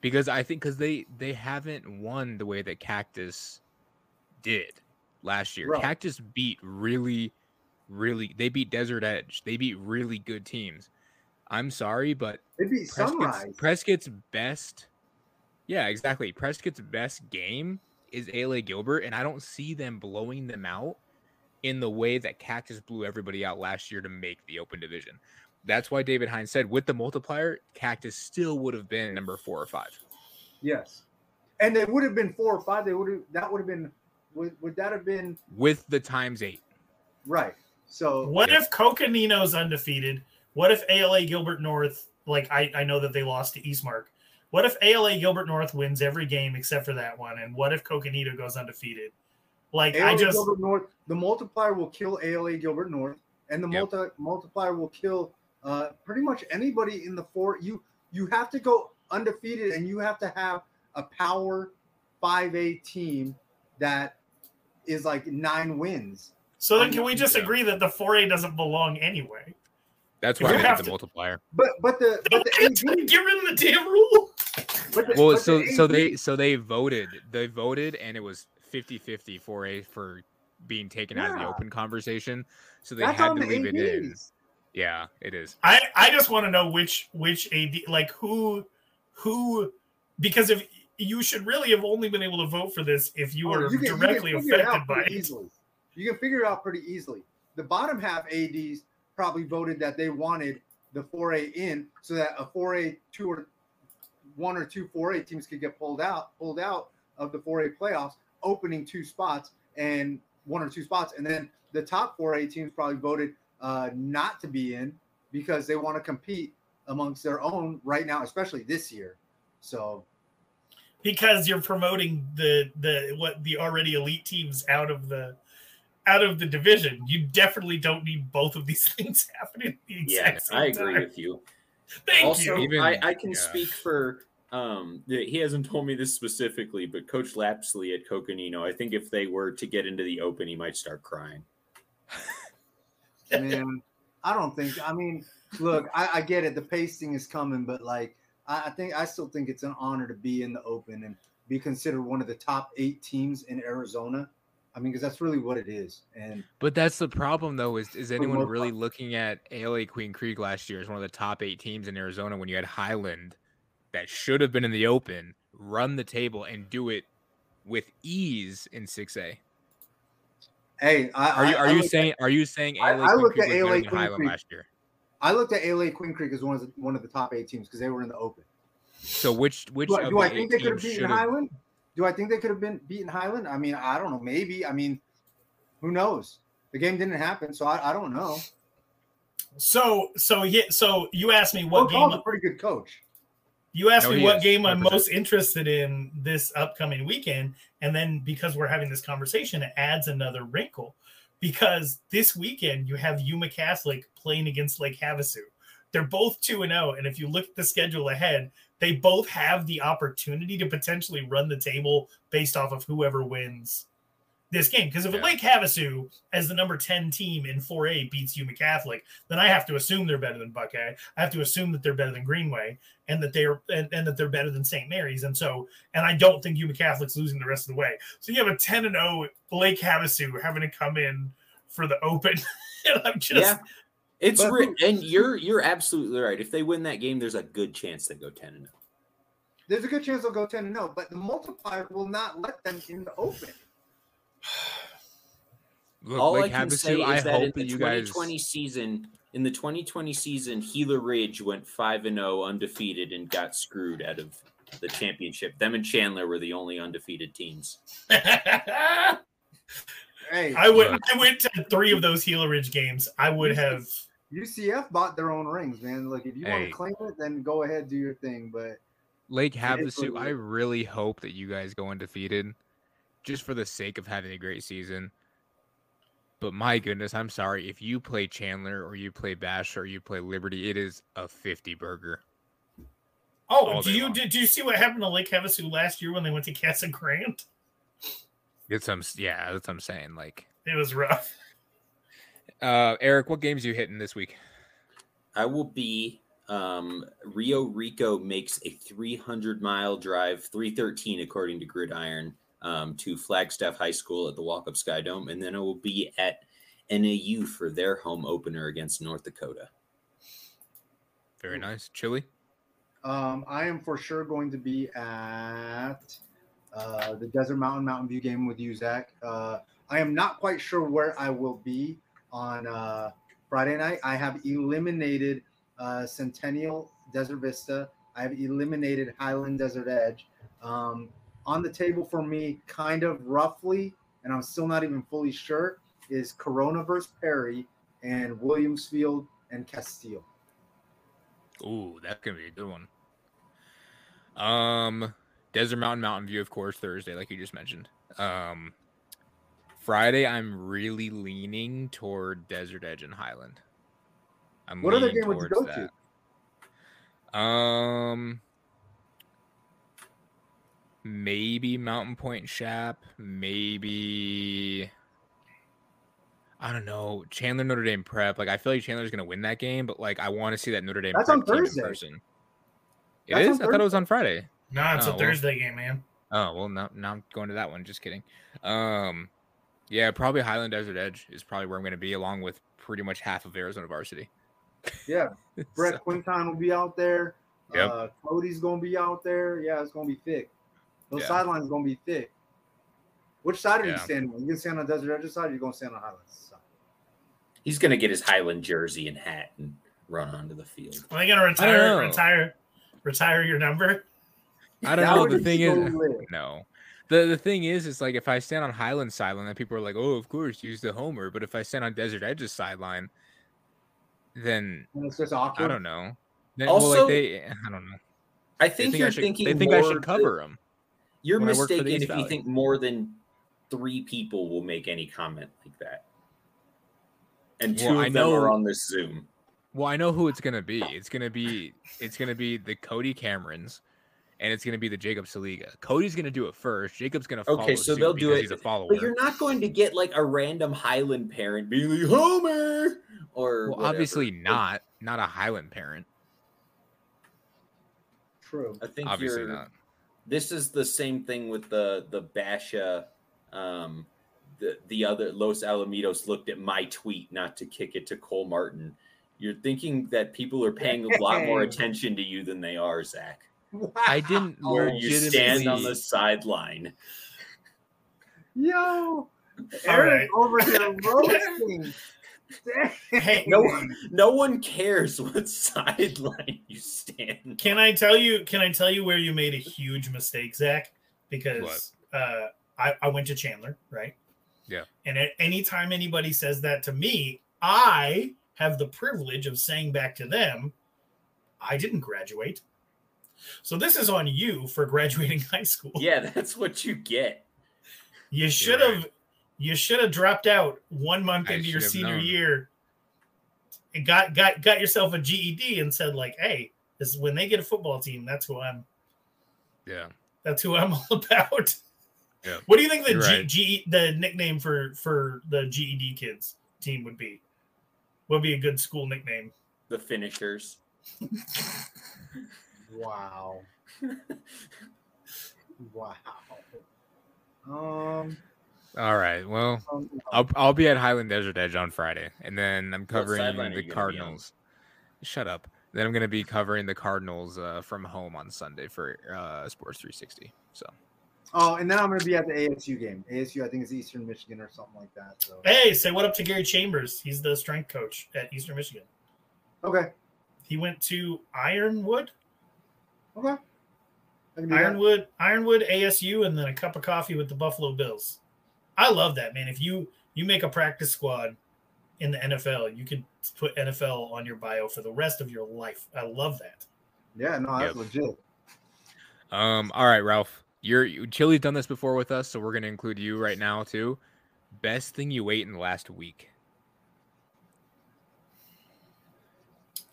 Because I think because they they haven't won the way that Cactus did last year. Right. Cactus beat really, really. They beat Desert Edge. They beat really good teams. I'm sorry, but They beat Prescott's, Sunrise. Prescott's best, yeah, exactly. Prescott's best game is ALA Gilbert, and I don't see them blowing them out in the way that Cactus blew everybody out last year to make the open division. That's why David Hines said with the multiplier, Cactus still would have been number four or five. Yes, and they would have been four or five. They would have. That would have been. Would, would that have been with the times eight. right? So What Yeah. if Coconino's undefeated? What if ALA Gilbert North? Like I, I know that they lost to Eastmark. What if ALA Gilbert North wins every game except for that one? And what if Coconino goes undefeated? Like I just Gilbert North, the multiplier will kill ALA Gilbert North, and the Yep. multi, multiplier will kill uh, pretty much anybody in the four. You you have to go undefeated, and you have to have a power five A team that is like nine wins. so then can we just Yeah. agree that the 4A doesn't belong anyway? That's why you I have the to- multiplier. But but the but the AD, Get rid of the damn rule. but the, Well, but so the so they so they voted. They voted, and it was 50-50 for a for being taken out of the open conversation. So they that's had to the leave it in. Yeah, it is. I I just want to know which which AD like who who because if you should really have only been able to vote for this if you Oh, were can- can directly figure it affected out by it. Easily. You can figure it out pretty easily. The bottom half ads probably voted that they wanted the 4A in so that a 4A two or one or two 4A teams could get pulled out pulled out of the 4A playoffs, opening two spots and one or two spots, and then the top 4A teams probably voted uh, not to be in because they want to compete amongst their own right now, especially this year. So because you're promoting the the what the already elite teams out of the out of the division. You definitely don't need both of these things happening at the yeah, same I agree time. with you. Thank also, you. Even- I, I can yeah. speak for um he hasn't told me this specifically, but Coach Lapsley at Coconino, I think if they were to get into the open, he might start crying. man, I don't think. I mean, look, I, I get it. The pacing is coming, but like, I, I think I still think it's an honor to be in the Open and be considered one of the top eight teams in Arizona. I mean, because that's really what it is. And But that's the problem, though. Is is anyone really looking at ALA Queen Creek last year as one of the top eight teams in Arizona when you had Highland that should have been in the open, run the table, and do it with ease in six A? hey, I, Are you are I you looked at- saying are you saying I- I looked at was better Queen Creek. last year? I looked at LA Queen Creek as one of the, one of the top eight teams because they were in the Open. So which which Do, I- of do the I eight think they could have beaten should? Highland? Do I think they could have been beaten Highland? I mean, I don't know. Maybe. I mean, who knows? The game didn't happen, so I, I don't know. So so yeah, so you asked me what Coach Hall's game a pretty good coach. You asked me what is, game I'm 100%. most interested in this upcoming weekend, and then because we're having this conversation, it adds another wrinkle. Because this weekend you have Yuma Catholic playing against Lake Havasu. They're both two and zero, and if you look at the schedule ahead, they both have the opportunity to potentially run the table based off of whoever wins this game. Because if Yeah. Lake Havasu, as the number 10 team in 4A, beats Yuma Catholic, then I have to assume they're better than Buckeye. I have to assume that they're better than Greenway and that they're and, and that they're better than St. Mary's. And so, and I don't think Yuma Catholic's losing the rest of the way. So you have a 10 and 0 Lake Havasu having to come in for the open. and I'm just yeah, it's But re- and you're you're absolutely right. If they win that game, there's a good chance they go ten and oh. zero. There's a good chance they'll go 10 and 0, but the multiplier will not let them in the open. Look, All Lake I can Havasu, say I is that in the that you guys. 2020 season, in the 2020 season, Gila Ridge went five and zero undefeated and got screwed out of the championship. Them and Chandler were the only undefeated teams. Hey, I went Look. I went to three of those Gila Ridge games. I would have UCF bought their own rings, man. Like, if you want to claim it, then go ahead, do your thing. But Lake It is what Havasu, I really hope that you guys go undefeated just for the sake of having a great season. But my goodness, I'm sorry. If you play Chandler or you play Bash or you play Liberty, it is a 50 burger. Oh, do you long. did you see what happened to Lake Havasu last year when they went to Casa Grande? It's some, yeah, that's what I'm saying. Like, It was rough. uh, Eric, what games you hitting this week? I will be. Um, Rio Rico makes a 300 mile drive, 313 according to Gridiron, um, to Flagstaff High School at the Walkup Skydome, and then I will be at NAU for their home opener against North Dakota. Very nice. Chili? um, I am for sure going to be at uh, the Desert Mountain Mountain View game with you, Zach. Uh, I am not quite sure where I will be on uh, Friday night. I have eliminated uh, Centennial Desert Vista. I have eliminated Highland Desert Edge. Um, on the table for me, kind of roughly, and I'm still not even fully sure, is Corona versus Perry and Williams Field and Casteel. Ooh, that's gonna be a good one. Um, Desert Mountain, Mountain View, of course, Thursday, like you just mentioned. Um, Friday, I'm really leaning toward Desert Edge and Highland. I'm What other leaning game would you towards go to? that. Um, maybe Mountain Pointe Shap, maybe. I don't know Chandler Notre Dame Prep. Like I feel like Chandler's gonna win that game, but like I want to see that Notre Dame That's Prep on in Thursday. person. It That's is. on I thought it was on Friday. No, it's Oh, a well. Thursday game, man. Oh well, now now I'm going to that one. Just kidding. Um, yeah, probably Highland Desert Edge is probably where I'm going to be, along with pretty much half of Arizona varsity. Yeah, Brett So, Quinton will be out there. Yep. Uh, Cody's gonna be out there. Yeah, it's gonna be thick. Those Yeah. sidelines gonna be thick. Which side are you standing on? You gonna stand on Desert Edge side? Or you gonna stand on Highlands side? He's going to get his Highland jersey and hat and run onto the field. Are they gonna retire retire retire your number? I don't know. The thing is, no. The the thing is, it's like if I stand on Highland sideline, then people are like, "Oh, of course, use the homer." But if I stand on Desert Edge's sideline, then And it's just awkward. I don't know. Then, well, Also, like they, I don't know. I think, think you're I should, thinking they think I should cover them. You're when I work for the mistaken East if you think more than three people will make any comment like that. And two Well, I of them are on this Zoom. Well, I know who it's gonna be. It's gonna be it's gonna be the Cody Camerons, and it's gonna be the Jacob Saliga. Cody's gonna do it first. Jacob's gonna follow Okay, so they'll do it, He's a follower. But you're not going to get like a random Highland parent being like Homer or well, obviously not. Not a Highland parent. True. I think Obviously you're, not. This is the same thing with the the Basha. Um, the the other Los Alamitos looked at my tweet not to kick it to Cole Martin. You're thinking that people are paying a lot more attention to you than they are, Zach. I didn't Where you stand on the sideline. Yo, All Eric right. over here roasting. Hey, No, no one cares what sideline you stand. Can I tell you? Can I tell you where you made a huge mistake, Zach? Because uh, I, I went to Chandler, right? Yeah. And at anytime anybody says that to me, I have the privilege of saying back to them, I didn't graduate. So this is on you for graduating high school. Yeah, that's what you get. You should right. Have you should have dropped out one month I into your senior known. year. And got got got yourself a GED and said like, "Hey, this when they get a football team, that's who I'm Yeah. that's who I'm all about." Yeah. What do you think the G, right. G the nickname for for the GED kids team would be? What would be a good school nickname? The finishers. Wow. wow. Um, All right. Well, um, I'll I'll be at Highland Desert Edge on Friday, and then I'm covering the you gonna be on? Cardinals. Shut up. Then I'm gonna be covering the Cardinals uh, from home on Sunday for uh, Sports 360. So oh, and then I'm gonna be at the ASU game. ASU, I think it's Eastern Michigan or something like that. So Hey, say what up to Gary Chambers. He's the strength coach at Eastern Michigan. okay, He went to Ironwood, okay. I can do that. Ironwood, Ironwood, ASU, and then a cup of coffee with the Buffalo Bills. I love that, man. If you you make a practice squad in the NFL, you could put NFL on your bio for the rest of your life. I love that. Yeah, no, that's Yep. legit. Um, all right, Ralph. You're you, Chili's done this before with us, so we're gonna include you right now too. Best thing you ate in the last week.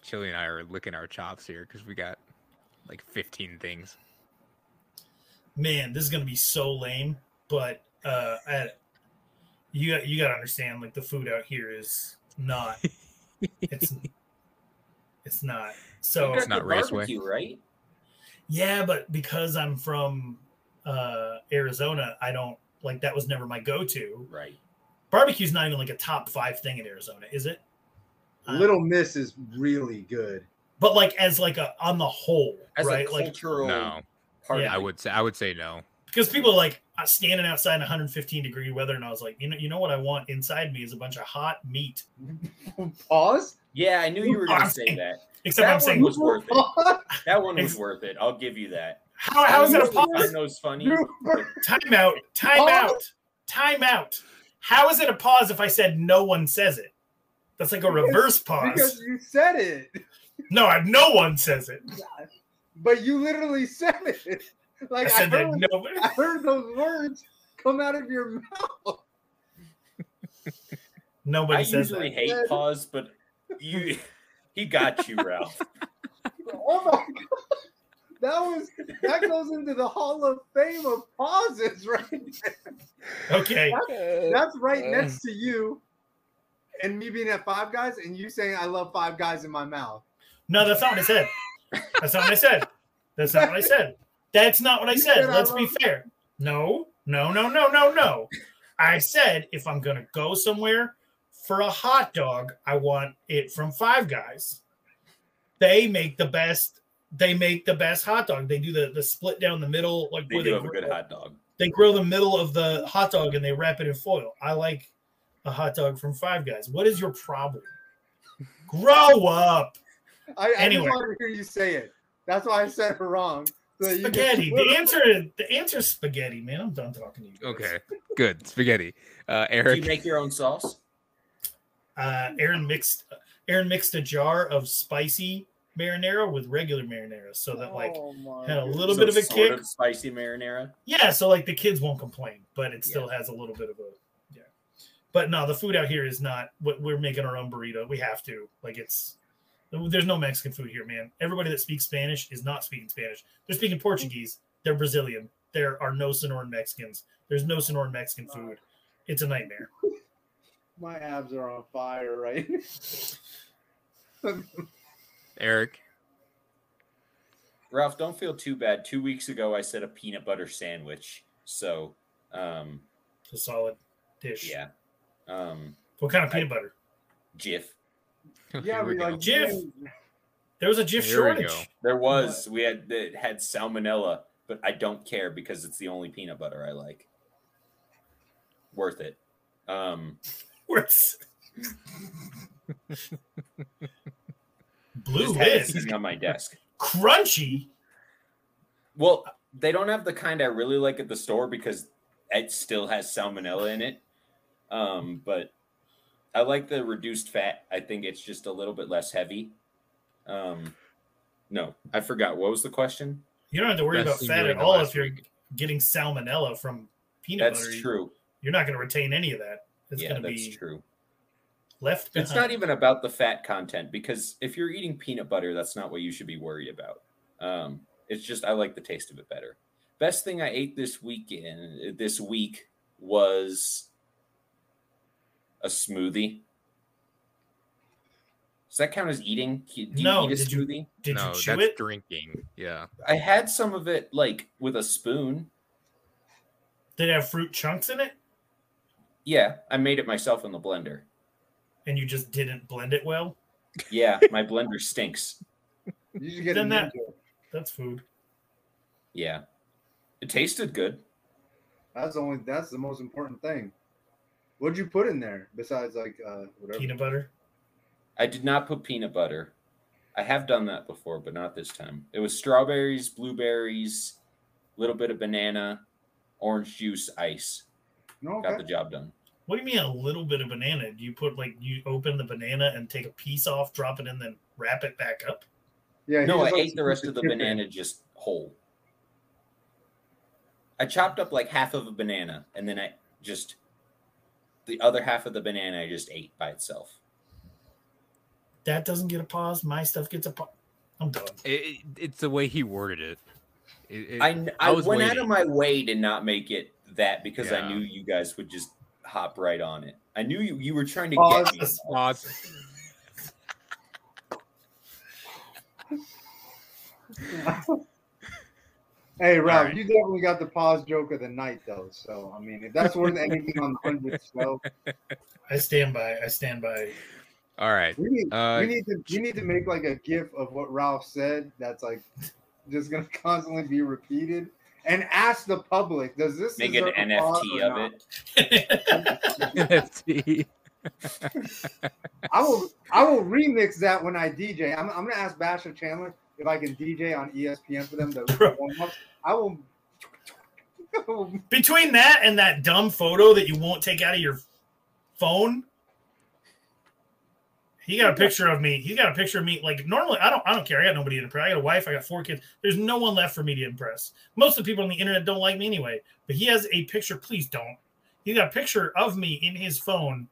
Chili and I are licking our chops here because we got like 15 things. Man, this is gonna be so lame, but uh, I, you got you got to understand, like the food out here is not. It's it's not. So You got not Raceway. barbecue, right? Yeah, but because I'm from uh, Arizona, I don't like that was never my go-to. Right. Barbecue's not even like a top five thing in Arizona, is it? Uh, Little Miss is really good. but like as like a on the whole, As right? a Like cultural No, part Yeah. I would say I would say no. because people are like uh, standing outside in 115 degree weather, and I was like, you know, you know what I want inside me is a bunch of hot meat. Pause. Yeah, I knew you were going to say that. Except That I'm one saying, was worth it. That one was worth it. I'll give you that. how, how is it a pause? find those funny. Time out. Time Pause. out. Time out. How is it a pause if I said no one says it? That's like a Because- reverse pause. because you said it, no, I, no one says it. but you literally said it. I Like I, said that heard, nobody. I heard those words come out of your mouth. Nobody I says usually that. hate Yeah. pause, but you, he got you, Ralph. Oh my god. That was that goes into the Hall of Fame of pauses, right? there. Okay. That's right Uh. next to you and me being at Five Guys and you saying I love Five Guys in my mouth. No, that's not what I said. That's not what I said. That's not what I said. That's not what I said. said Let's be love- fair. No, no, no, no, no, no. I said if I'm gonna go somewhere for a hot dog, I want it from Five Guys. They make the best. They make the best hot dog. They do the the split down the middle, like They where do they have a good grill- hot dog. they grill the middle of the hot dog and they wrap it in foil. I like a hot dog from Five Guys. What is your problem? Grow up, I, I Anyway. just wanted to hear you say it. That's why I said it wrong. So you can- spaghetti. The answer, the answer is spaghetti, man. I'm done talking to you. guys. Okay, good spaghetti. Uh, Do you make your own sauce? Uh, Aaron mixed. Aaron mixed a jar of spicy marinara with regular marinara, so that like Oh had a little So bit of a sort kick. of spicy marinara. Yeah, so like the kids won't complain, but it still has a little bit of a yeah. But no, the food out here is not. what We're making our own burrito. We have to. Like it's. There's no Mexican food here, man. Everybody that speaks Spanish is not speaking Spanish. They're speaking Portuguese. They're Brazilian. There are no Sonoran Mexicans. There's no Sonoran Mexican food. It's a nightmare. My abs are on fire, right? Eric, Ralph, don't feel too bad. Two weeks ago, I said a peanut butter sandwich. So, um, It's a solid dish. yeah. Um, What kind of peanut butter? Jif. yeah, we we like Jif. There was a Jif Here shortage. There was we had that had salmonella, but I don't care because it's the only peanut butter I like. Worth it. Um, Worse. Blue just had it is sitting on my desk. crunchy. Well, they don't have the kind I really like at the store because it still has salmonella in it. Um, but I like the reduced fat. I think it's just a little bit less heavy. Um, No, I forgot. What was the question? You don't have to worry Best about fat at all if you're week. getting salmonella from peanut That's butter. That's true. You're not going to retain any of that. It's yeah, going to that's be true. left behind. It's not even about the fat content because if you're eating peanut butter, that's not what you should be worried about. Um, it's just I like the taste of it better. Best thing I ate this weekend this week was a smoothie. Does that count as eating? Do you No, eat a did you- Did no, you chew that's it? drinking. Yeah. I had some of it like with a spoon. Did it have fruit chunks in it? Yeah, I made it myself in the blender. And you just didn't blend it well? Yeah, my blender stinks. You get Then that- ninja. That's food. Yeah. It tasted good. That's the only. That's the most important thing. What'd you put in there besides like uh whatever? Peanut butter. I did not put peanut butter. I have done that before, but not this time. It was strawberries, blueberries, a little bit of banana, orange juice, ice. No, Got the job done. What do you mean a little bit of banana? Do you put like you open the banana and take a piece off, drop it in, then wrap it back up? Yeah. No, I ate the rest of the chip banana just whole. I chopped up like half of a banana and then I just the other half of the banana I just ate by itself. That doesn't get a pause. My stuff gets a pause. I'm done. It, it- it's the way he worded it. It- it- I, I, I was went out of my way to not make it that because I knew you guys would just hop right on it. I knew you you were trying to Pause. get me. Pause. Hey, Ralph, right. you definitely got the pause joke of the night, though. So, I mean, if that's worth anything on the hundredth show, I stand by. I stand by. All right. we need Uh, we need to we need to make like a gif of what Ralph said. That's like just gonna constantly be repeated, and ask the public: Does this Make an deserve a pause NFT of it. NFT. I will I will remix that when I DJ. I'm, I'm gonna ask Basher Chandler if I can DJ on ESPN for them to Bro. warm up. I will. Between that and that dumb photo that you won't take out of your phone, he got a picture of me. He got a picture of me. Like normally, I don't. I don't care. I got nobody to impress. I got a wife. I got four kids. There's no one left for me to impress. Most of the people on the internet don't like me anyway. But he has a picture. Please don't. He got a picture of me in his phone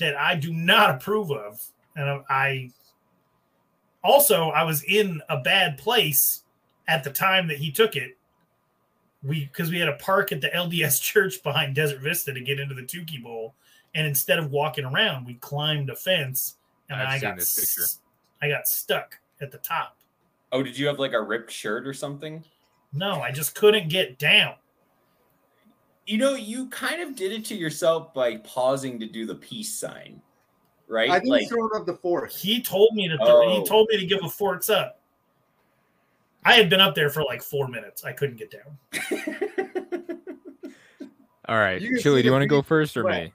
that I do not approve of, and I- I. Also, I was in a bad place at the time that he took it we because we had a park at the LDS church behind Desert Vista to get into the Tukee Bowl, and instead of walking around, we climbed a fence, and I've I seen got this picture. s- I got stuck at the top. Oh, did you have like a ripped shirt or something? No, I just couldn't get down. You know, you kind of did it to yourself by pausing to do the peace sign, right? I think like he's throwing up the force. He told me to. Th- Oh. He told me to give a forts up. I had been up there for like four minutes. I couldn't get down. All right. You Chili, do you want to go first or sweat. me?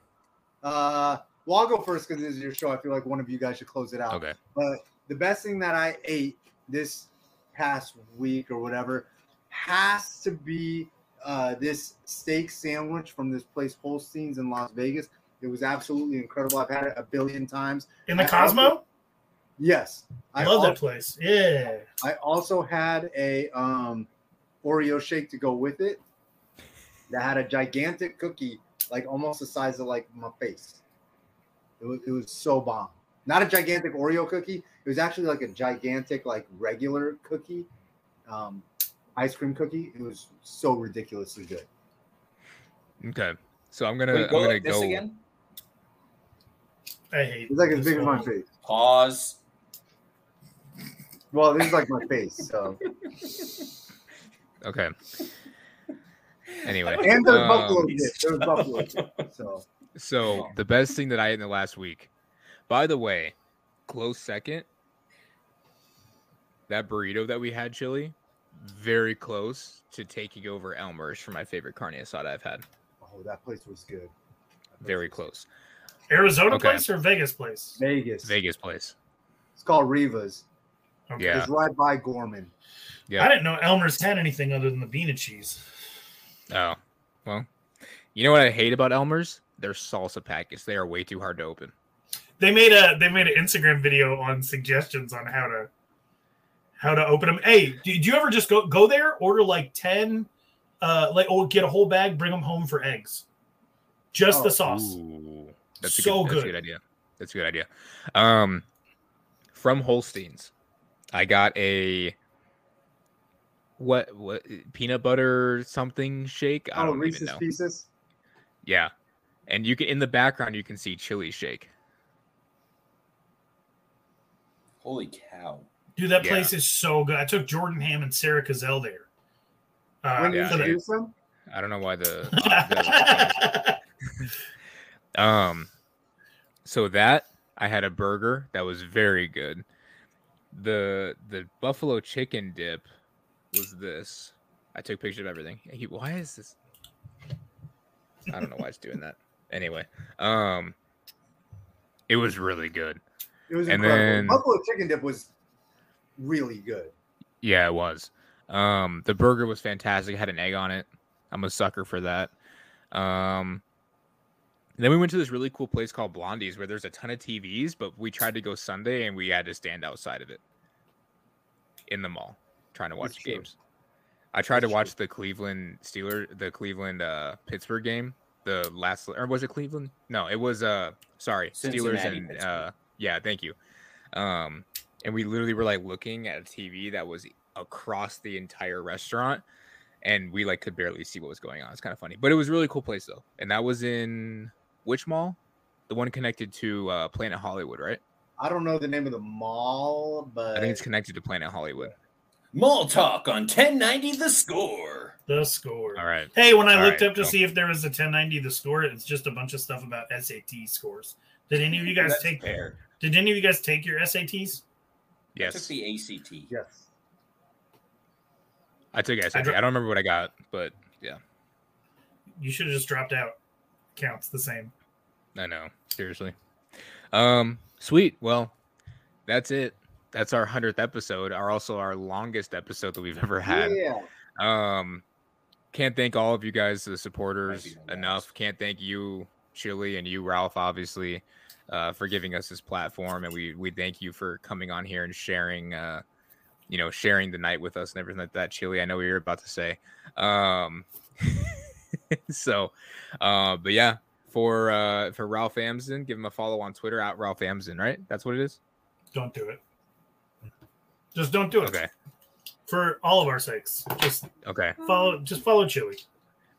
Uh, well, I'll go first because this is your show. I feel like one of you guys should close it out. Okay. But the best thing that I ate this past week or whatever has to be uh, this steak sandwich from this place Holstein's in Las Vegas. It was absolutely incredible. I've had it a billion times. In the I Cosmo, Yes, I love that place. Yeah, I also had a um, Oreo shake to go with it that had a gigantic cookie, like almost the size of like my face. It was, it was so bomb. Not a gigantic Oreo cookie. It was actually like a gigantic, like regular cookie, um, ice cream cookie. It was so ridiculously good. Okay. So I'm gonna Wait, I'm gonna like this go. again. I hate. It was like as this big as my whole- face. Pause. Well, this is like my face. So Okay. Anyway. and there's um, buffalo dip. There was buffalo dip. So So the best thing that I ate in the last week. By the way, close second. That burrito that we had, chili, very close to taking over Elmer's for my favorite carne asada I've had. oh, that place was good. Place Very was close. Arizona Okay. place or Vegas place? Vegas. Vegas place. It's called Riva's. Okay. Yeah. It's right by Gorman. Yeah. I didn't know Elmer's had anything other than the bean and cheese. Oh, well, you know what I hate about Elmer's? Their salsa packets. They are way too hard to open. They made a they made an Instagram video on suggestions on how to how to open them. Hey, do, do you ever just go go there, order like ten, uh, like or get a whole bag, bring them home for eggs, just Oh, the sauce. Ooh, that's a So good, That's a good. good idea. That's a good idea. Um, from Holstein's, I got a what what peanut butter something shake. I Oh, don't even Reese's know. Pieces. Yeah, and you can in the background you can see chili shake. Holy cow! Dude, that Yeah. place is so good. I took Jordan Ham and Sarah Cazell there. Uh, When yeah, you for the- introduce them, I don't know why the. um, so that I had a burger that was very good. The the buffalo chicken dip was this. I took pictures of everything. Hey, Why is this? I don't know why it's doing that. Anyway, um, it was really good. it was And incredible. then- Buffalo chicken dip was really good. Yeah, it was. Um, the burger was fantastic. It had an egg on it. I'm a sucker for that. Um, then we went to this really cool place called Blondie's where there's a ton of TVs, but we tried to go Sunday and we had to stand outside of it in the mall trying to watch true. games. I tried That's to watch the Cleveland Steeler, the Cleveland uh, Pittsburgh game, the last or was it Cleveland? No, it was uh sorry, Steelers and Pittsburgh. uh yeah, thank you. Um and we literally were like looking at a TV that was across the entire restaurant and we like could barely see what was going on. It's kind of funny. But it was a really cool place though. And that was in which mall? The one connected to uh Planet Hollywood, right? I don't know the name of the mall, but I think it's connected to Planet Hollywood. Mall talk on 1090 The Score. the score. All right. Hey, when I All looked right, up to cool. see if there was a 1090 the score, it's just a bunch of stuff about SAT scores. Did any of you guys That's take? fair. Did any of you guys take your SATs? I took the ACT. yes. I took SAT. I, dro- don't remember what I got, but yeah. You should have just dropped out. Counts the same. I know. Seriously. Um, sweet. Well, that's it. That's our hundredth episode. Our also our longest episode that we've ever had. Yeah. Um, can't thank all of you guys, the supporters, Might be the enough. last. Can't thank you, Chili, and you, Ralph, obviously, uh, for giving us this platform, and we we thank you for coming on here and sharing, uh, you know, sharing the night with us and everything like that. Chili, I know what you're about to say. Um, so, uh, but yeah, for uh for Ralph Amsden, give him a follow on Twitter at Ralph Amsden. right? That's what it is. Don't do it. Just don't do it. Okay. For all of our sakes. Just Okay. follow just follow Chili.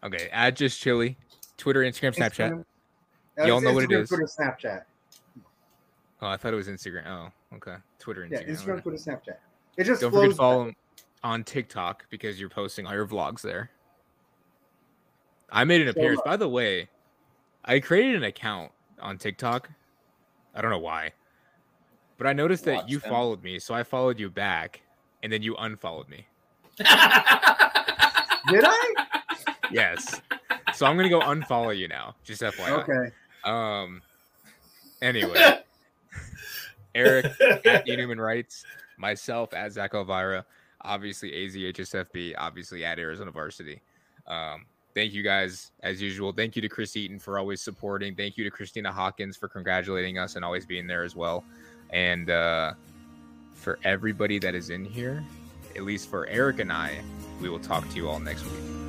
Okay. At just Chili, Twitter, Instagram, Snapchat. Instagram. Y'all it's know what it is. Instagram. Twitter, Snapchat. Oh, I thought it was Instagram. Oh, okay. Twitter, Yeah, Instagram. Instagram, okay. Twitter, Snapchat. It just Don't forget to follow him on TikTok because you're posting all your vlogs there. I made an appearance. By the way, I created an account on TikTok. I don't know why, but I noticed that Watch you them. followed me, so I followed you back, and then you unfollowed me. Did I? Yes. so I'm gonna go unfollow you now. Just FYI. Okay. Um. Anyway, Eric at Human Rights, myself at Zach Elvira, obviously AZHSFB, obviously at Arizona Varsity. Um, thank you guys as usual. Thank you to Chris Eaton for always supporting. Thank you to Christina Hawkins for congratulating us and always being there as well. And uh, for everybody that is in here, at least for Eric and I, we will talk to you all next week.